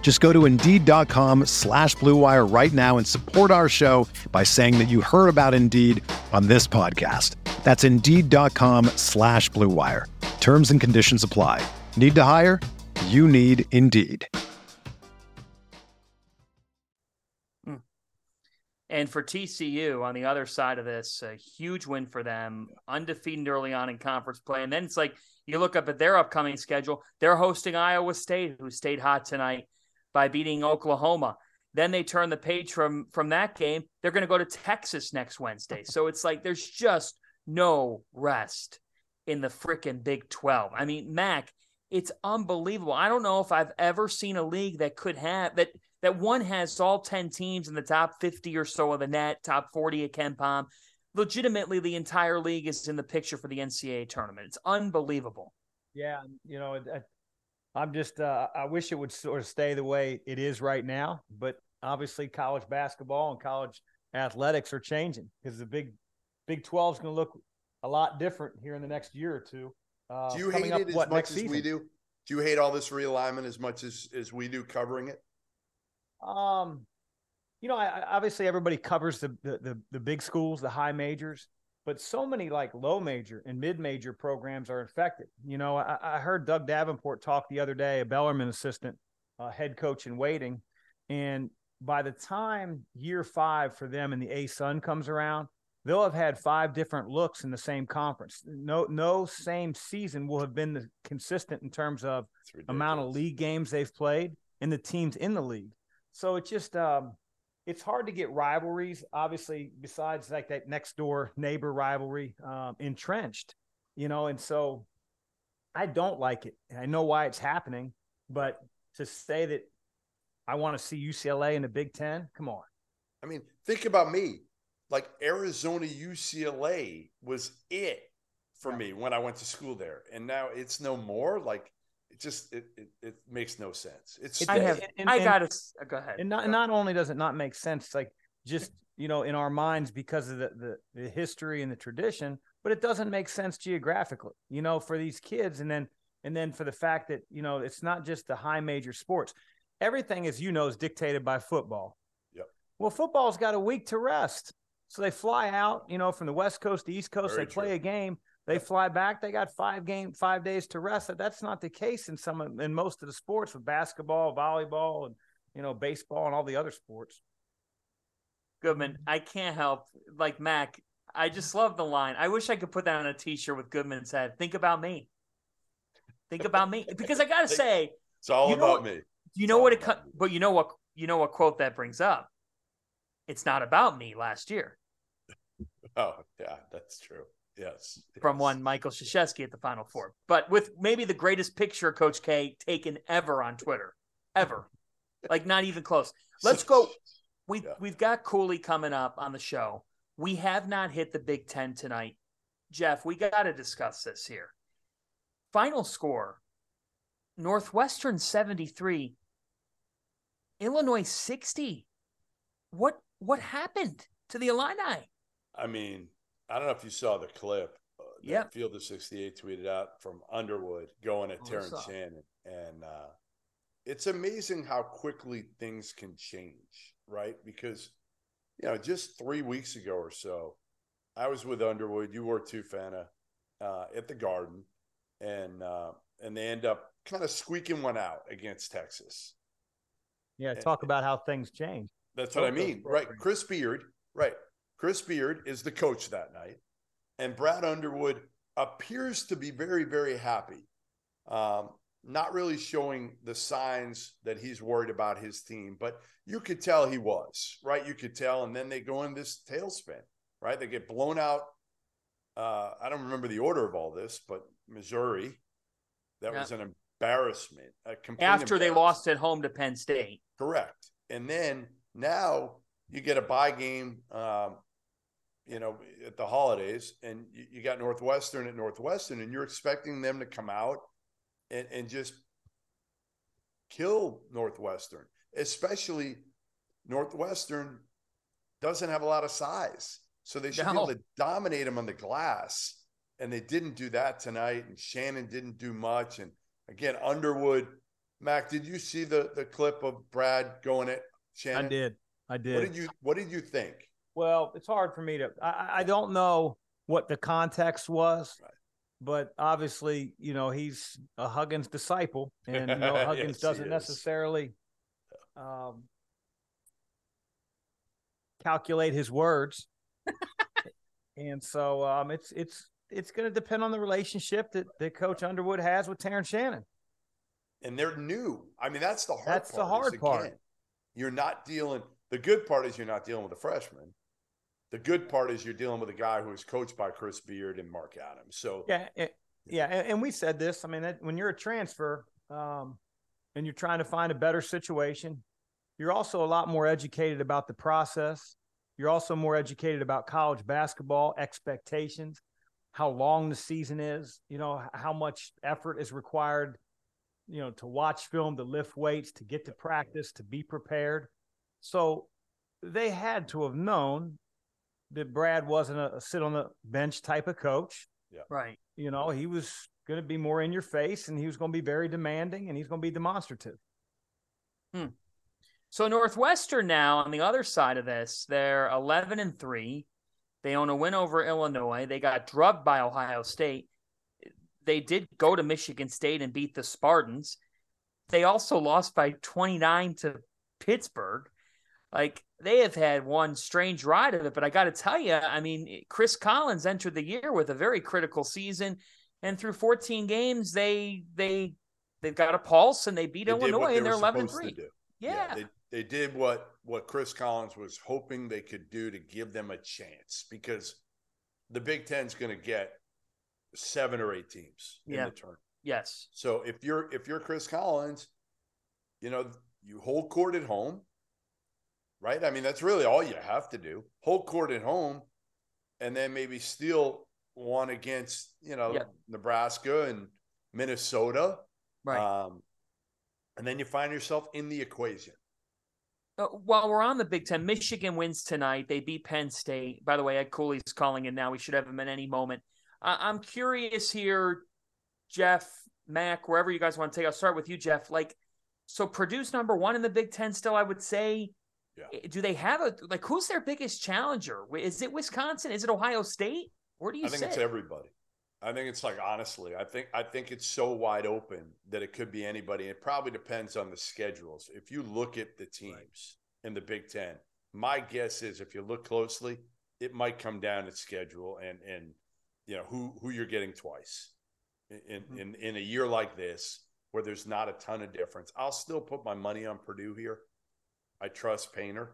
Just go to Indeed.com slash BlueWire right now and support our show by saying that you heard about Indeed on this podcast. That's Indeed.com slash BlueWire. Terms and conditions apply. Need to hire? You need Indeed. Hmm. And for TCU on the other side of this, a huge win for them, undefeated early on in conference play. And then it's like you look up at their upcoming schedule, they're hosting Iowa State, who stayed hot tonight by beating Oklahoma. Then they turn the page from from that game. They're going to go to Texas next Wednesday. So it's like there's just no rest in the freaking Big 12. I mean, Mac, it's unbelievable. I don't know if I've ever seen a league that could have that that one has all 10 teams in the top 50 or so of the net, top 40 at KenPom. Legitimately, the entire league is in the picture for the NCAA tournament. It's unbelievable. Yeah, you know, I'm just uh, I wish it would sort of stay the way it is right now, but obviously college basketball and college athletics are changing because the big Big 12 is going to look a lot different here in the next year or two. Uh, do you hate it as what, much as season? we do? Do you hate all this realignment as much as as we do covering it? Um, you know, I, obviously everybody covers the, the the the big schools, the high majors but so many like low major and mid major programs are infected. You know, I, I, heard Doug Davenport talk the other day, a Bellarmine assistant, uh, head coach in waiting, and by the time year five for them in the ASUN comes around, they'll have had five different looks in the same conference. No, no same season will have been the, consistent in terms of amount of league games they've played and the teams in the league. So it just um, it's hard to get rivalries, obviously, besides like that next door neighbor rivalry um, entrenched, you know. And so I don't like it. I know why it's happening, but to say that I want to see UCLA in the Big Ten, come on. I mean, think about me. Like Arizona UCLA was it for me when I went to school there, and now it's no more. Like it just it, it, it makes no sense. It's I have and, I got to uh, go ahead. And not, not only does it not make sense, like just you know in our minds because of the, the the history and the tradition, but it doesn't make sense geographically. You know, for these kids, and then and then for the fact that you know it's not just the high major sports. Everything, as you know, is dictated by football. Yep. Well, football's got a week to rest, so they fly out. You know, from the West Coast to East Coast, Very they play a game. They fly back. They got five game, five days to rest. That's not the case in some of- in most of the sports with basketball, volleyball, and you know baseball and all the other sports. Goodman, I can't help like Mac. I just love the line. I wish I could put that on a T-shirt with Goodman's head. Think about me. Think about me, *laughs* because I gotta say, It's all You know about what- me. you know all what it. about co- But you know what? You know what quote that brings up? It's not about me. Last year, *laughs* Oh, yeah, that's true. Yes. from yes. one Michael Krzyzewski at the Final Four, but with maybe the greatest picture Coach K taken ever on Twitter, ever, *laughs* like not even close. Let's go. We Yeah. we've got Cooley coming up on the show. We have not hit the Big Ten tonight, Jeff. We got to discuss this here. Final score: Northwestern seventy three, Illinois sixty. What what happened to the Illini? I mean, I don't know if you saw the clip. Uh, that Yep. Field of 68 tweeted out from Underwood going at Oh, Terrence. Shannon. And uh, it's amazing how quickly things can change, right? Because, you know, just three weeks ago or so, I was with Underwood. You were too, Fanta, uh, at the Garden. And, uh, and they end up kind of squeaking one out against Texas. Yeah, talk about how things change. That's what I mean. Right. Chris Beard, right. Chris Beard is the coach that night. And Brad Underwood appears to be very, very happy. Um, not really showing the signs that he's worried about his team, but you could tell he was, right? You could tell. And then they go in this tailspin, right? They get blown out. Uh, I don't remember the order of all this, but Missouri, that Yeah. was an embarrassment. After they lost at home to Penn State. Correct. And then now you get a bye game, um, you know, at the holidays, and you, you got Northwestern at Northwestern, and you're expecting them to come out and, and just kill Northwestern, especially Northwestern doesn't have a lot of size. So they should be able to dominate them on the glass. And they didn't do that tonight. And Shannon didn't do much. And again, Underwood, Mac, did you see the the clip of Brad going at Shannon? I did. I did. What did you What did you think? Well, it's hard for me to. I- I, don't know what the context was, Right. but obviously, you know, he's a Huggins disciple, *laughs* and you know, Huggins Yes, doesn't necessarily um, calculate his words, *laughs* and so um, it's it's it's going to depend on the relationship that that Coach Underwood has with Terrence Shannon. And they're new. I mean, that's the hard That's the part. is, hard part. again, You're not dealing. The good part is you're not dealing with a freshman. The good part is you're dealing with a guy who is coached by Chris Beard and Mark Adams. So Yeah, it, yeah, and, and we said this. I mean, that, when you're a transfer, um, and you're trying to find a better situation, you're also a lot more educated about the process. You're also more educated about college basketball expectations, how long the season is. You know how much effort is required. You know to watch film, to lift weights, to get to practice, to be prepared. So they had to have known that Brad wasn't a, a sit on the bench type of coach Right. you know, he was going to be more in your face and he was going to be very demanding and he's going to be demonstrative. Hmm. So Northwestern now on the other side of this, they're 11 and 3. They own a win over Illinois. They got drubbed by Ohio State. They did go to Michigan State and beat the Spartans. They also lost by 29 to Pittsburgh. Like they have had one strange ride of it, but I got to tell you, I mean, eh, Chris Collins entered the year with a very critical season, and through 14 games, they they they've got a pulse and they beat they Illinois they and they're were 11 and supposed to 3. do. Yeah. they they did what what Chris Collins was hoping they could do to give them a chance because the Big Ten's going to get seven or eight teams in Yeah. the tournament. yes. So if you're if you're Chris Collins, you know you hold court at home, right? I mean that's really all you have to do. Hold court at home, and then maybe steal one against you know Yeah. Nebraska and Minnesota, Right. um, and then you find yourself in the equation. Uh, while we're on the Big Ten, Michigan wins tonight. They beat Penn State. By the way, Ed Cooley's calling in now. We should have him at any moment. I- I'm curious here, Jeff. Mac, wherever you guys want to take. I'll start with you, Jeff. Like, so Purdue's number one in the Big Ten still. I would say. Yeah. Do they have a like? Who's their biggest challenger? Is it Wisconsin? Is it Ohio State? Where do you? I think say? it's everybody. I think it's like honestly, I think I think it's so wide open that it could be anybody. It probably depends on the schedules. If you look at the teams in the Big Ten, my guess is if you look closely, it might come down to schedule and and you know who who you're getting twice in Mm-hmm. in in a year like this where there's not a ton of difference. I'll still put my money on Purdue here. I trust Painter.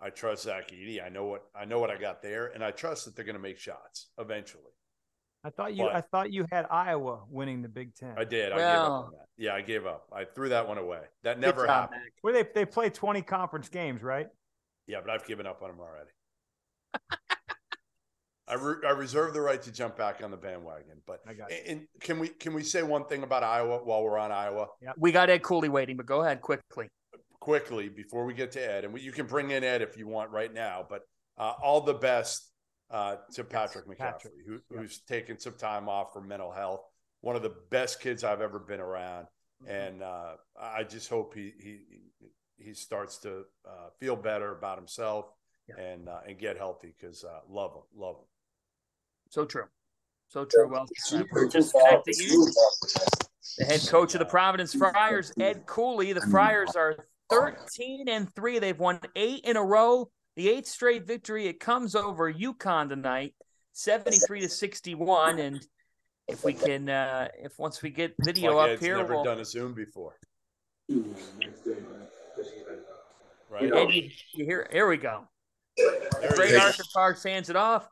I trust Zach Edey. I know what I know what I got there, and I trust that they're going to make shots eventually. I thought you But- I thought you had Iowa winning the Big Ten. I did. I gave up on that. Yeah, I gave up. I threw that one away. That never job, happened. Mac. Where they they play 20 conference games, right? Yeah, but I've given up on them already. *laughs* I, re- I reserve the right to jump back on the bandwagon. But I got you. and can we can we say one thing about Iowa while we're on Iowa Yeah, We got Ed Cooley waiting, but go ahead quickly. Quickly before we get to Ed? And we, you can bring in Ed if you want right now. But uh, all the best uh, to Patrick McCaffrey, Patrick. Who, Yeah. who's taken some time off for mental health. One of the best kids I've ever been around. and uh, I just hope he he he starts to uh, feel better about himself Yeah. and uh, and get healthy because uh, love him, love him. So true. So true. Well, we're just connecting you. The head coach of the Providence Friars, Ed Cooley. The Friars are 13 and 3. They've won eight in a row. The eighth straight victory. It comes over UConn tonight, 73 to 61. And if we can, uh, if once we get video like up here, never we'll, done a Zoom before. Right Ed, you, you hear, here we go. there, Great he. Arthur Parks hands it off.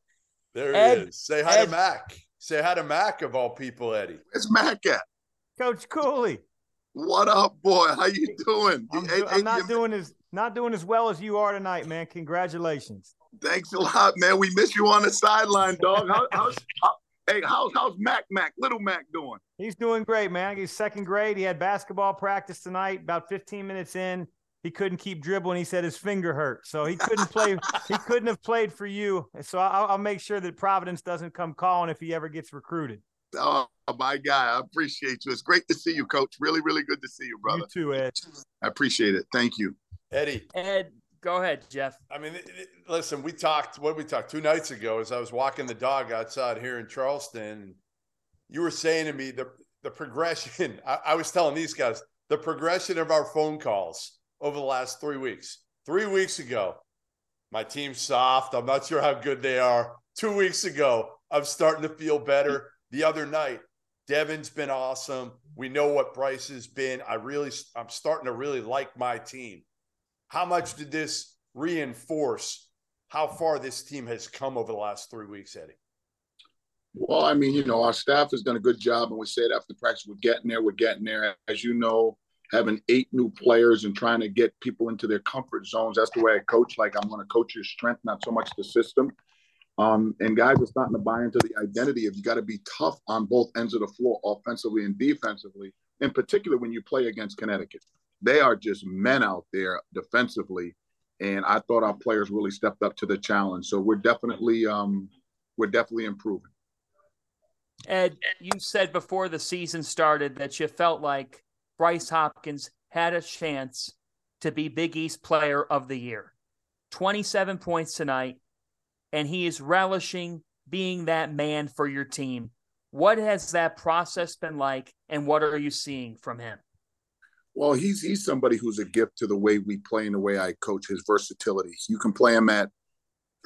there Ed- he is. Say hi Ed- to Mac. Say hi to Mac of all people, Eddie. Where's Mac at? Coach Cooley. What up, boy? How you doing? I'm, do- I'm not doing as not doing as well as you are tonight, man. Congratulations. Thanks a lot, man. We miss you on the sideline, dog. How, how's, how, hey, how's how's Mac Mac, little Mac doing? He's doing great, man. He's second grade. He had basketball practice tonight. About 15 minutes in, he couldn't keep dribbling. He said his finger hurt, so he couldn't play. he couldn't have played for you. So I'll, I'll make sure that Providence doesn't come calling if he ever gets recruited. Oh, my guy, I appreciate you. It's great to see you, Coach. Really, really good to see you, brother. You too, Ed. I appreciate it. Thank you. Eddie, Ed, go ahead, Jeff. I mean, it- it- listen, we talked. What we talked two nights ago as I was walking the dog outside here in Charleston. You were saying to me the the progression. *laughs* I, I was telling these guys the progression of our phone calls over the last three weeks. Three weeks ago, my team's soft. I'm not sure how good they are. Two weeks ago, I'm starting to feel better. The other night, Devin's been awesome. We know what Bryce has been. I really, I'm starting to really like my team. How much did this reinforce how far this team has come over the last three weeks, Eddie? Well, I mean, you know, our staff has done a good job, and we said after practice, we're getting there, we're getting there. As you know, having eight new players and trying to get people into their comfort zones, that's the way I coach. Like, I'm going to coach your strength, not so much the system. Um, and guys are starting to buy into the identity of you got to be tough on both ends of the floor, offensively and defensively, in particular when you play against Connecticut. They are just men out there defensively. And I thought our players really stepped up to the challenge. So we're definitely um, we're definitely improving. Ed, you said before the season started that you felt like Bryce Hopkins had a chance to be Big East Player of the Year. 27 points tonight, and he is relishing being that man for your team. What has that process been like, and what are you seeing from him? Well, he's he's somebody who's a gift to the way we play and the way I coach. His versatility. You can play him at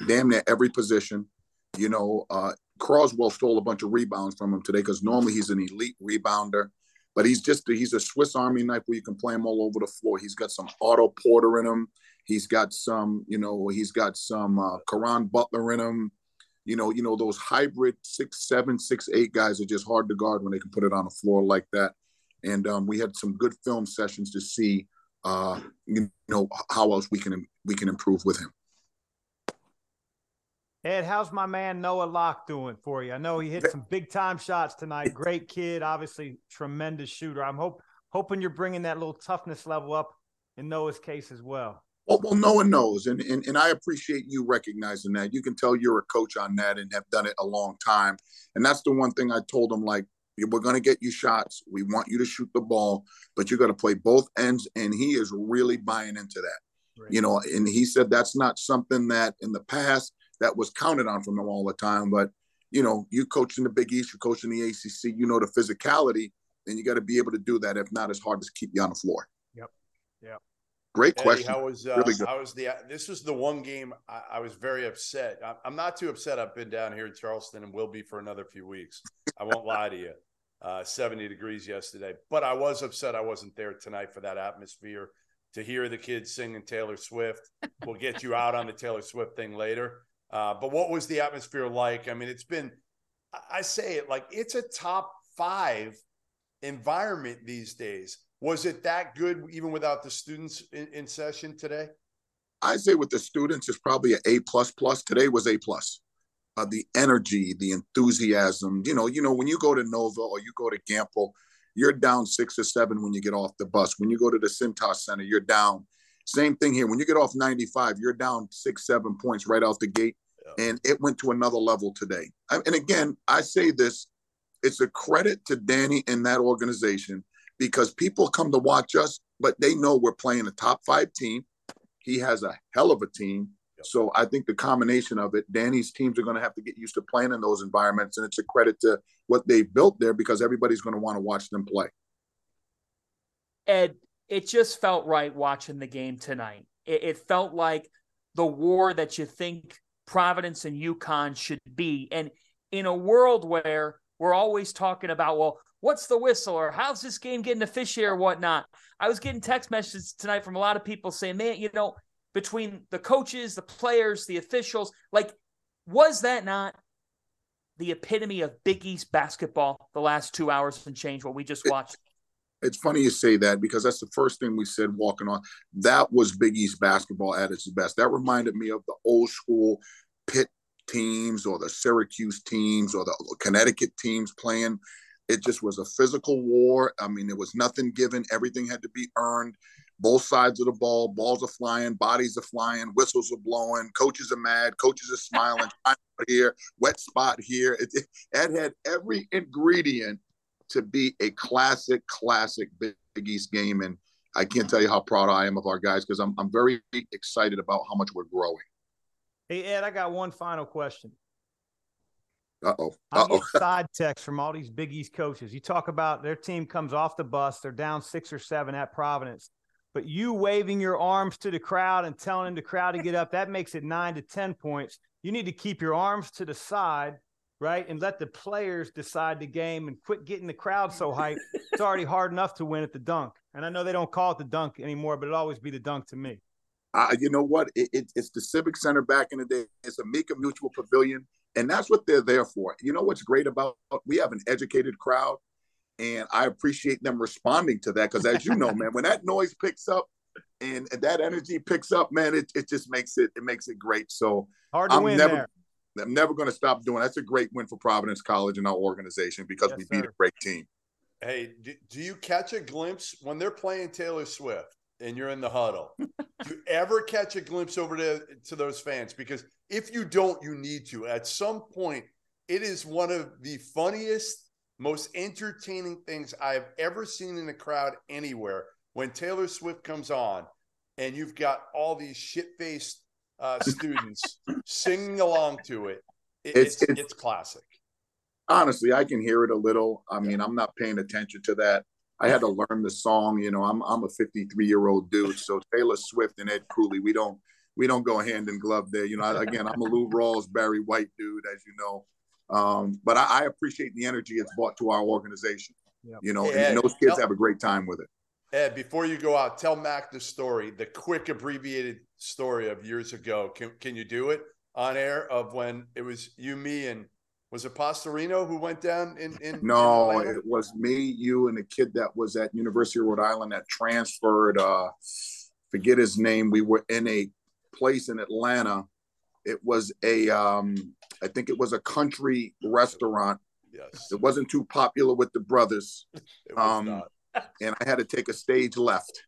damn near every position. You know, uh, Croswell stole a bunch of rebounds from him today because normally he's an elite rebounder, but he's just he's a Swiss Army knife where you can play him all over the floor. He's got some Otto Porter in him. He's got some, you know, he's got some uh, Caron Butler in him. You know, you know those hybrid six seven, six eight guys are just hard to guard when they can put it on the floor like that. And um, we had some good film sessions to see, uh, you know, how else we can we can improve with him. Ed, how's my man Noah Locke doing for you? I know he hit some big time shots tonight. Great kid, obviously tremendous shooter. I'm hope hoping you're bringing that little toughness level up in Noah's case as well. Well, well no one knows, and, and and I appreciate you recognizing that. You can tell you're a coach on that and have done it a long time. And that's the one thing I told him. Like We're going to get you shots. We want you to shoot the ball, but you got to play both ends. And he is really buying into that. Right. You know, and he said that's not something that in the past that was counted on from him all the time. But you know, you coach in the Big East, you coach in the ACC, you know the physicality, and you got to be able to do that. If not, it's hard to keep you on the floor. Yep. Yep. Great question. How was uh, really how was the this was the one game I, I was very upset. I, I'm not too upset. I've been down here in Charleston and will be for another few weeks. I won't *laughs* lie to you. Uh, 70 degrees yesterday, but I was upset I wasn't there tonight for that atmosphere to hear the kids singing Taylor Swift. We'll get you out on the Taylor Swift thing later. Uh, but what was the atmosphere like? I mean, it's been, I say it like it's a top five environment these days. Was it that good even without the students in, in session today? I say with the students, it's probably an A plus plus. Today was A plus. Uh, the energy, the enthusiasm. You know, you know when you go to Nova or you go to Gampel, you're down six or seven when you get off the bus. When you go to the Cintas Center, you're down. Same thing here. When you get off 95, you're down six, seven points right out the gate. Yeah. And it went to another level today. And again, I say this it's a credit to Danny and that organization because people come to watch us, but they know we're playing a top five team. He has a hell of a team. So I think the combination of it, Danny's teams are going to have to get used to playing in those environments, and it's a credit to what they've built there because everybody's going to want to watch them play. Ed, it just felt right watching the game tonight. It, it felt like the war that you think Providence and UConn should be, and in a world where we're always talking about, well, what's the whistle or how's this game getting officiated or whatnot. I was getting text messages tonight from a lot of people saying, man, you know, between the coaches, the players, the officials. Like, was that not the epitome of Big East basketball the last two hours and change what we just watched? it's funny you say that because that's the first thing we said walking on. That was Big East basketball at its best. That reminded me of the old school Pitt teams or the Syracuse teams or the Connecticut teams playing. It just was a physical war. I mean, there was nothing given, everything had to be earned both sides of the ball. Balls are flying, bodies are flying, whistles are blowing, coaches are mad, coaches are smiling. *laughs* here, wet spot here. It, it, Ed had every ingredient to be a classic, classic Big East game, and I can't tell you how proud I am of our guys because I'm I'm very excited about how much we're growing. Hey Ed, I got one final question. Uh oh. Uh oh. *laughs* Side text from all these Big East coaches. You talk about their team comes off the bus, they're down six or seven at Providence but you waving your arms to the crowd and telling the crowd to get up, that makes it nine to 10 points. You need to keep your arms to the side, right? And let the players decide the game and quit getting the crowd so hyped. it's already hard enough to win at the dunk. And I know they don't call it the dunk anymore, but it'll always be the dunk to me. Uh, you know what? It, it, it's the Civic Center back in the day. It's Amica Mutual Pavilion, and that's what they're there for. You know what's great about? We have an educated crowd and I appreciate them responding to that because, as you know, man, when that noise picks up and, and that energy picks up, man, it, it just makes it it makes it great. So hard to I'm win never, there. I'm never going to stop doing. That's a great win for Providence College and our organization because yes, we beat sir. a great team. Hey, do, do you catch a glimpse when they're playing Taylor Swift and you're in the huddle? do you *laughs* ever catch a glimpse over to to those fans? Because if you don't, you need to. At some point, it is one of the funniest most entertaining things I've ever seen in a crowd anywhere when Taylor Swift comes on and you've got all these shit faced uh, *laughs* students singing along to it. it it's, it's, it's, classic. Honestly, I can hear it a little. I mean, I'm not paying attention to that. I had to learn the song. You know, I'm I'm a 53 year old dude, so Taylor Swift and Ed Cooley, we don't we don't go hand in glove there. You know, again, I'm a Lou Rawls, Barry White dude, as you know. Um, but I, I, appreciate the energy it's brought to our organization. Yep. You know, hey, and, Ed, and, those kids tell, have a great time with it. Ed, before you go out, tell Mac the story, the quick abbreviated story of years ago. Can can you do it on air of when it was you, me, and was it Pastorino who went down in? in no, in it was me, you, and a kid that was at University of Rhode Island that transferred. Uh, forget his name. We were in a place in Atlanta. It was a um, I think it was a country restaurant. Yes. It wasn't too popular with the brothers. um, and I had to take a stage left.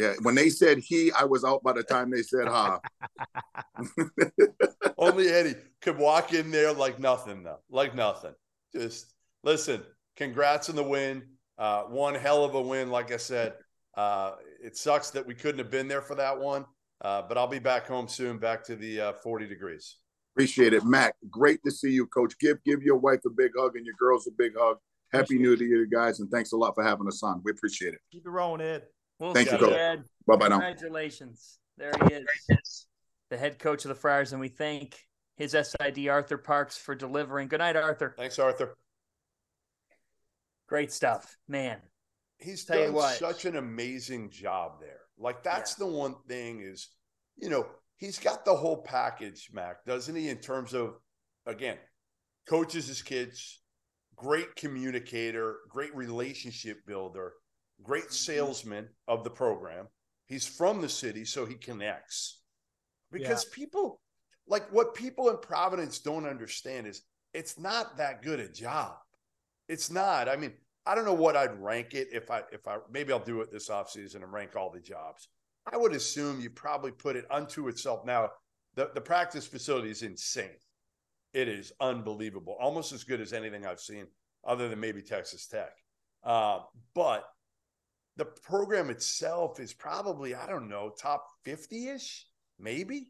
Yeah, when they said he, I was out by the time they said ha. *laughs* Only Eddie could walk in there like nothing, though, like nothing. Just listen, congrats on the win. Uh, one hell of a win. Like I said, uh, it sucks that we couldn't have been there for that one. Uh, but I'll be back home soon, back to the uh, 40 degrees. Appreciate it, Mac. Great to see you, Coach. Give give your wife a big hug and your girls a big hug. Happy New Year, guys, and thanks a lot for having us on. We appreciate it. Keep it rolling, Ed. We'll Thank you, Coach. Bye bye now. Congratulations. There he is, the head coach of the Friars, and we thank his SID, Arthur Parks, for delivering. Good night, Arthur. Thanks, Arthur. Great stuff, man. He's Tell done what. such an amazing job there. Like that's the one thing is, you know, he's got the whole package, Mac, doesn't he? In terms of, again, coaches his kids, great communicator, great relationship builder, great salesman of the program. He's from the city, so he connects. Because people, like what people in Providence don't understand is it's not that good a job. It's not. I mean, I don't know what I'd rank it if I if I maybe I'll do it this offseason and rank all the jobs. I would assume you probably put it unto itself. Now, the, the practice facility is insane. It is unbelievable, almost as good as anything I've seen, other than maybe Texas Tech. Uh, but the program itself is probably, I don't know, top 50 ish, maybe.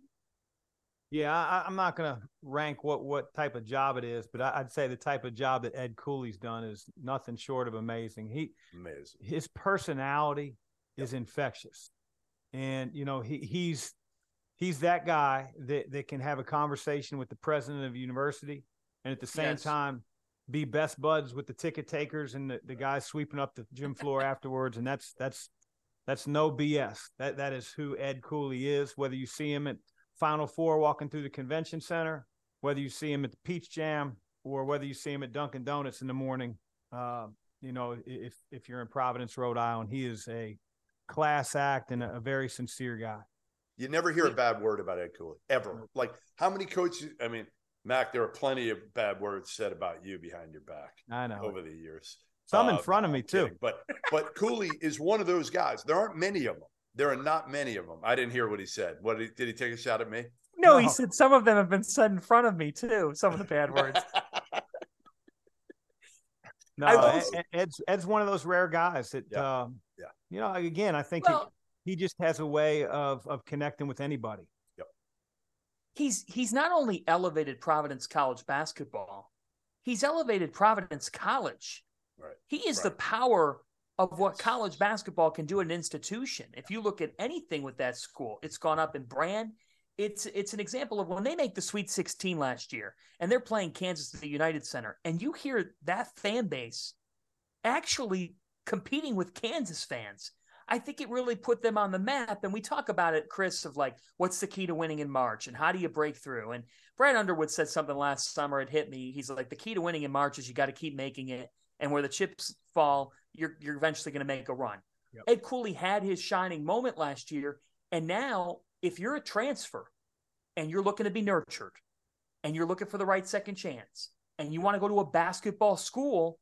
Yeah, I, I'm not going to rank what what type of job it is, but I, I'd say the type of job that Ed Cooley's done is nothing short of amazing. He Amazing. his personality is infectious, and you know he he's he's that guy that that can have a conversation with the president of the university, and at the same Yes. time be best buds with the ticket takers and the, the guys sweeping up the gym *laughs* floor afterwards, and that's that's that's no BS. That that is who Ed Cooley is. Whether you see him at Final Four walking through the convention center, whether you see him at the Peach Jam, or whether you see him at Dunkin' Donuts in the morning. Uh, you know, if if you're in Providence, Rhode Island, he is a class act and a, a very sincere guy. You never hear a bad word about Ed Cooley ever. Like how many coaches? I mean, Mac, there are plenty of bad words said about you behind your back I know. over the years. Some in Uh, front of me too. kidding. But but Cooley is one of those guys. There aren't many of them. There are not many of them. I didn't hear what he said. What did he, did he take a shot at me? No, he said some of them have been said in front of me too. Some of the bad words. *laughs* No, I Ed- Ed- Ed's Ed's one of those rare guys that, Yeah. um, Yeah. you know, again, I think Well- he, he just has a way of of connecting with anybody. He's he's not only elevated Providence College basketball, he's elevated Providence College. Right. He is Right. the power of what college basketball can do at an institution. If you look at anything with that school, it's gone up in brand. It's it's an example of when they make the Sweet 16 last year and they're playing Kansas at the United Center, and you hear that fan base actually competing with Kansas fans. I think it really put them on the map. And we talk about it, Chris, of like, what's the key to winning in March and how do you break through? And Brad Underwood said something last summer. It hit me. He's like, the key to winning in March is you got to keep making it. And where the chips fall, you're, you're eventually going to make a run. Yep. Ed Cooley had his shining moment last year. And now, if you're a transfer and you're looking to be nurtured and you're looking for the right second chance and you want to go to a basketball school,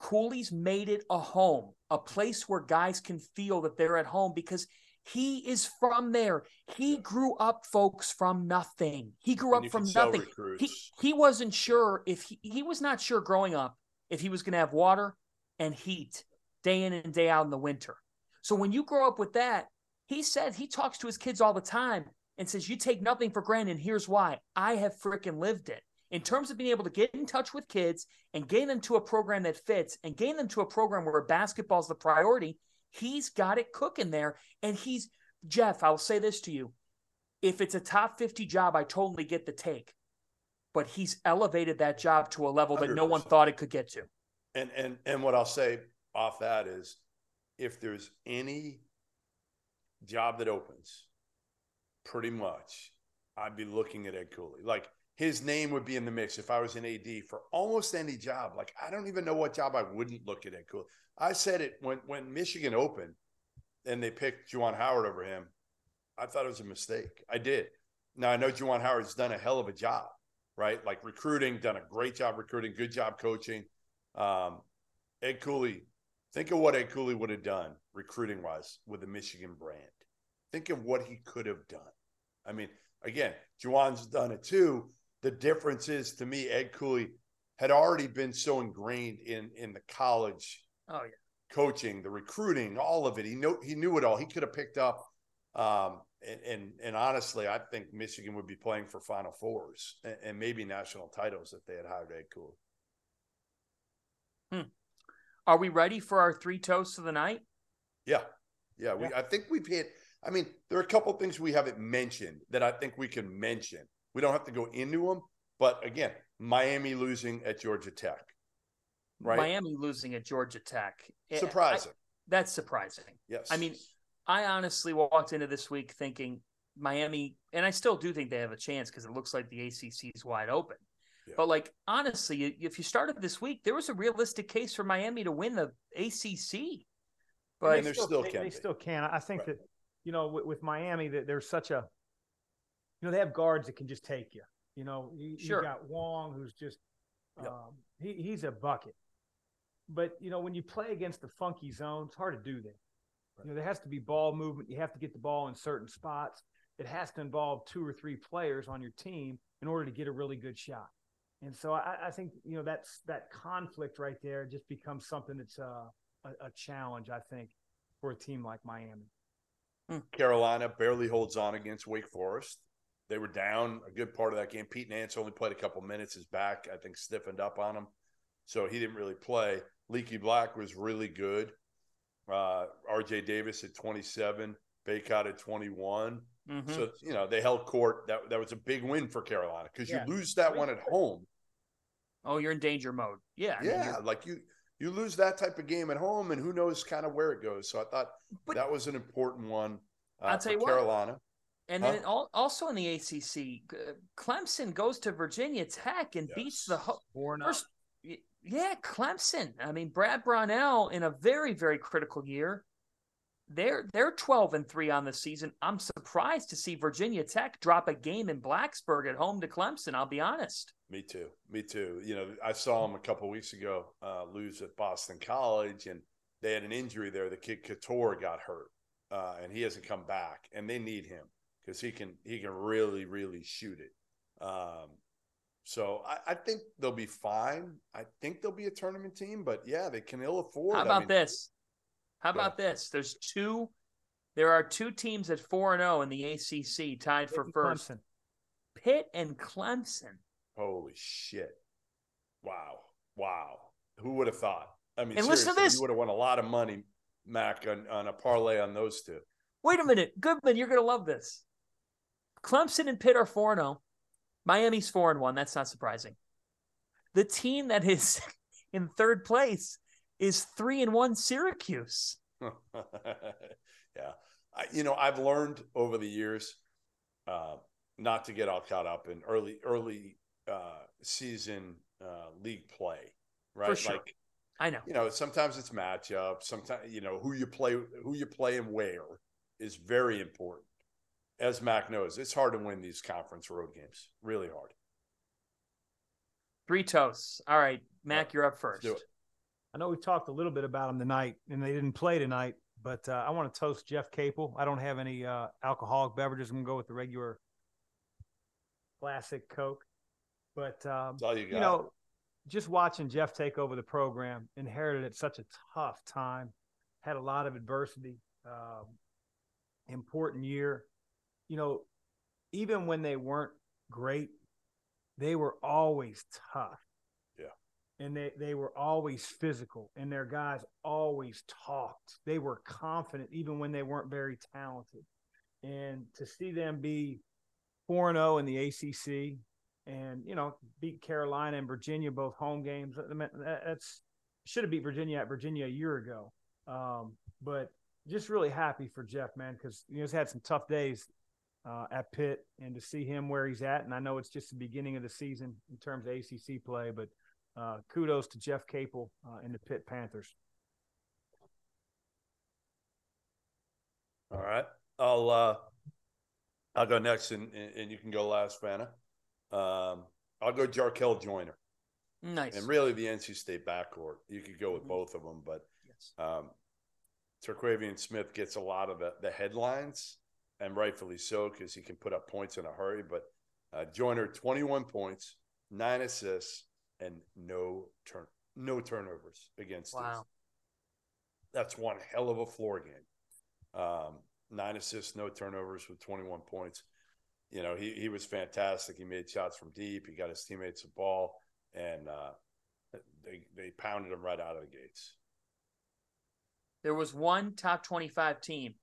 Cooley's made it a home, a place where guys can feel that they're at home because he is from there. He grew up, folks, from nothing. He grew And up from nothing. He he wasn't sure if he, he was not sure growing up if he was going to have water and heat day in and day out in the winter. So when you grow up with that, he said he talks to his kids all the time and says, You take nothing for granted. And here's why I have freaking lived it. In terms of being able to get in touch with kids and gain them to a program that fits and gain them to a program where basketball is the priority, he's got it cooking there. And he's, Jeff, I'll say this to you. If it's a top 50 job, I totally get the take. But he's elevated that job to a level that no one thought it could get to. And and and what I'll say off that is, if there's any job that opens, pretty much, I'd be looking at Ed Cooley. Like his name would be in the mix if I was an AD for almost any job. Like I don't even know what job I wouldn't look at Ed Cooley. I said it when when Michigan opened, and they picked Juwan Howard over him. I thought it was a mistake. I did. Now I know Juwan Howard's done a hell of a job, right? Like recruiting, done a great job recruiting, good job coaching. Um, Ed Cooley, think of what Ed Cooley would have done recruiting wise with the Michigan brand. Think of what he could have done. I mean, again, Juwan's done it too. The difference is to me, Ed Cooley had already been so ingrained in in the college Oh yeah. coaching, the recruiting, all of it. He knew he knew it all. He could have picked up. Um, and, and and honestly, I think Michigan would be playing for Final Fours and, and maybe national titles if they had hired Ed Cooley. Are we ready for our three toasts of the night? Yeah, yeah. We I think we've hit. I mean, there are a couple things we haven't mentioned that I think we can mention. We don't have to go into them, but again, Miami losing at Georgia Tech, right? Miami losing at Georgia Tech. Surprising. I- that's surprising. yes. I mean, I honestly walked into this week thinking Miami, and I still do think they have a chance because it looks like the ACC is wide open. Yeah. But like honestly, if you started this week, there was a realistic case for Miami to win the ACC. But And there still they, can they still can. I think Right. that you know with, with Miami that there's such a you know they have guards that can just take you. You know, you, Sure. you got Wong who's just Yep. um, he, he's a bucket. But you know when you play against the funky zone, it's hard to do that. You know there has to be ball movement. You have to get the ball in certain spots. It has to involve two or three players on your team in order to get a really good shot. And so I, I think you know that's that conflict right there just becomes something that's uh, a, a challenge. I think for a team like Miami. Carolina barely holds on against Wake Forest. They were down a good part of that game. Pete Nance only played a couple minutes. His back, I think, stiffened up on him. So he didn't really play. Leaky Black was really good. Uh, RJ Davis at 27, Bacot at 21. Mhm. So, you know, they held court. That, that was a big win for Carolina because Yeah. you lose that one at home. oh, you're in danger mode. Yeah. I mean, Yeah. you're- like you, you lose that type of game at home, and who knows kind of where it goes. So I thought But- that was an important one. Uh, I'll tell for you what. Carolina. And Huh? then al- also in the ACC, uh, Clemson goes to Virginia Tech and beats the Yes. ho- first. Yeah, Clemson. I mean, Brad Brownell in a very very critical year. They're they're twelve and three on the season. I'm surprised to see Virginia Tech drop a game in Blacksburg at home to Clemson. I'll be honest. Me too. Me too. You know, I saw them a couple weeks ago uh, lose at Boston College, and they had an injury there. The kid Cattoor got hurt, uh, and he hasn't come back, and they need him because he can he can really really shoot it. Um, so I, I think they'll be fine. I think they'll be a tournament team, but yeah, they can ill afford. How I about mean, this? How Go about this? There's two. There are two teams at four and zero in the ACC tied for first. Clemson. Pitt and Clemson. Holy shit! Wow, wow. Who would have thought? I mean, And listen to seriously, this. You would have won a lot of money, Mac, on, on a parlay on those two. Wait a minute, Goodman, you're going to love this. Clemson and Pitt are 4 0. Miami's 4 and 1. That's not surprising. The team that is *laughs* in third place is 3 and 1 Syracuse. *laughs* yeah, I, you know, I've learned over the years uh, not to get all caught up in early early uh, season uh, league play, right? sure. Like I know. you know, sometimes it's matchup. Sometimes you know who you play, who you play, and where is very important. As Mac knows, it's hard to win these conference road games. Really hard. Three toasts. All right, Mac, Yeah, you're up first. do it. I know we talked a little bit about them tonight, and they didn't play tonight. But uh, I want to toast Jeff Capel. I don't have any uh, alcoholic beverages. I'm gonna go with the regular classic Coke. But um, all you got. you know, just watching Jeff take over the program, inherited at such a tough time, had a lot of adversity, um, important year. You know, even when they weren't great, they were always tough. Yeah. And they, they were always physical, and their guys always talked. They were confident, even when they weren't very talented. And to see them be 4 0 in the ACC, and you know beat Carolina and Virginia both home games. I mean, that- That's should have beat Virginia at Virginia a year ago. Um, but just really happy for Jeff, man, because you know he's had some tough days uh, at Pitt, and to see him where he's at, and I know it's just the beginning of the season in terms of ACC play, but uh, kudos to Jeff Capel uh, and the Pitt Panthers. All right. I'll uh I'll go next and and, and you can go last, Fanta. Um I'll go Jarkel Joiner. Nice. And really the NC State backcourt. You could go with Mhm. both of them, but Yes. um Terquavion Smith gets a lot of the, the headlines, and rightfully so, because he can put up points in a hurry. But uh, Joiner, 21 points, nine assists, and no turn no turnovers against Wow. us. That's one hell of a floor game. Um, nine assists, no turnovers with 21 points. You know, he he was fantastic. He made shots from deep. He got his teammates the ball, and uh, they they pounded him right out of the gates. There was one top 25 team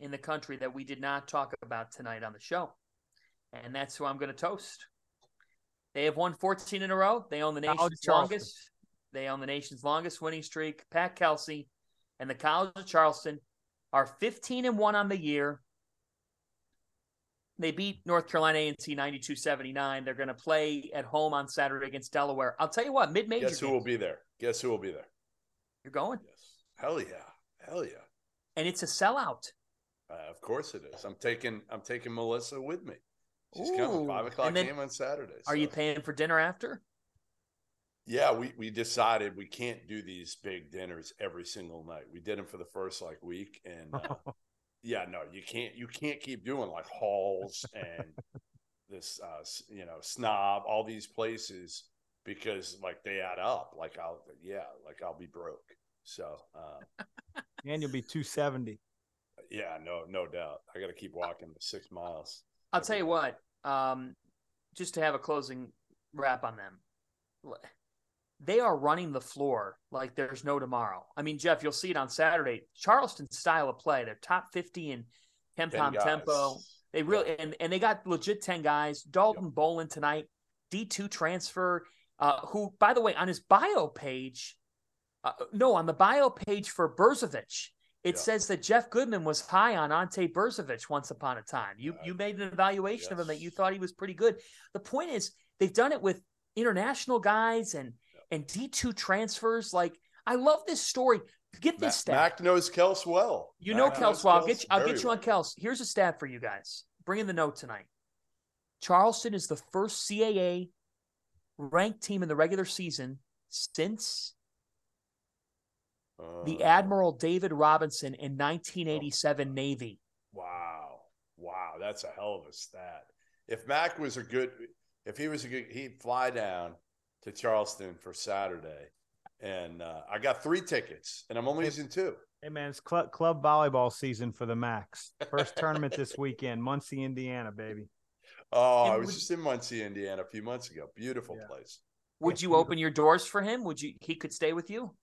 in the country that we did not talk about tonight on the show. And that's who I'm going to toast. They have won 14 in a row. They own the College nation's Charleston. longest. They own the nation's longest winning streak. Pat Kelsey and the College of Charleston are 15 and 1 on the year. They beat North Carolina A&T 92-79. They're going to play at home on Saturday against Delaware. I'll tell you what, mid-major Guess who games, will be there? Guess who will be there? you're going. Yes. Hell yeah. Hell yeah. And it's a sellout. Uh, of course it is. I'm taking I'm taking Melissa with me. She's Ooh. coming five o'clock And then- game on Saturday. Are you paying for dinner after? Yeah, we we decided we can't do these big dinners every single night. We did them for the first like week, and uh, *laughs* yeah, no, you can't you can't keep doing like halls *laughs* and this uh, you know snob all these places because like they add up. Like I'll yeah, like I'll be broke. So uh, and you'll be 270. Yeah, no no doubt. I got to keep walking the six miles. I'll tell you what, um, just to have a closing wrap on them, they are running the floor like there's no tomorrow. I mean, Jeff, you'll see it on Saturday. Charleston style of play, they're top 50 in Ten KenPom tempo. They really and, and they got legit 10 guys. Dalton Bolon tonight, D2 transfer, uh, who, by the way, on his bio page, uh, no, on the bio page for Brzovic, it Yeah. says that Jeff Goodman was high on Ante Brzovic once upon a time. You Yeah. you made an evaluation of him that you thought he was pretty good. The point is they've done it with international guys and and D2 transfers. Like I love this story. Get this stat. Mac knows Kels well. You know Mac Kels well. I'll get you, I'll get you on. Kels. Here's a stat for you guys. Bring in the note tonight. Charleston is the first CAA ranked team in the regular season since the Uh, Admiral David Robinson in 1987 Navy. Wow. Wow. That's a hell of a stat. If Mac was a good, if he was a good, he'd fly down to Charleston for Saturday. And uh, I got three tickets and I'm only using two. Hey man, it's club, club volleyball season for the Max. First tournament this weekend, Muncie, Indiana, baby. Oh, And I was would- just in Muncie, Indiana a few months ago. Beautiful Yeah. place. Would you open your doors for him? Would you? He could stay with you.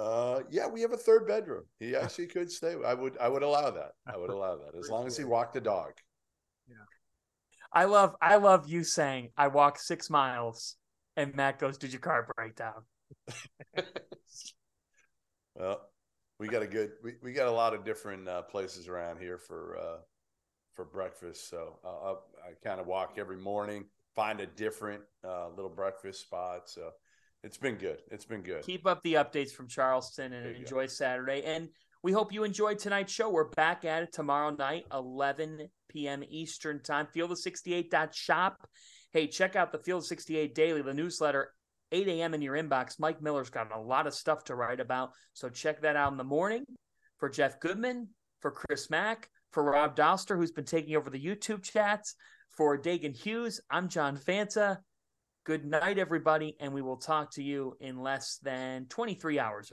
Uh, yeah, we have a third bedroom. He actually could stay. I would, I would allow that. I would allow that as long as he walked the dog. I love. I love you saying I walk six miles, and Matt goes, "Did your car break down?" *laughs* well, we got a good, we, we got a lot of different uh, places around here for uh, for breakfast. So uh, I'll- I kind of walk every morning, find a different uh, little breakfast spot. So it's been good. It's been good. keep up the updates from Charleston and you go. enjoy Saturday. And we hope you enjoyed tonight's show. We're back at it tomorrow night, 11 p.m. Eastern time. Field68.shop. Hey, check out the Field 68 Daily, the newsletter, 8 a.m. in your inbox. Mike Miller's got a lot of stuff to write about. So check that out in the morning. For Jeff Goodman, for Chris Mack, for Rob Doster, who's been taking over the YouTube chats, for Dagan Hughes, I'm John Fanta. Good night, everybody, and we will talk to you in less than 23 hours.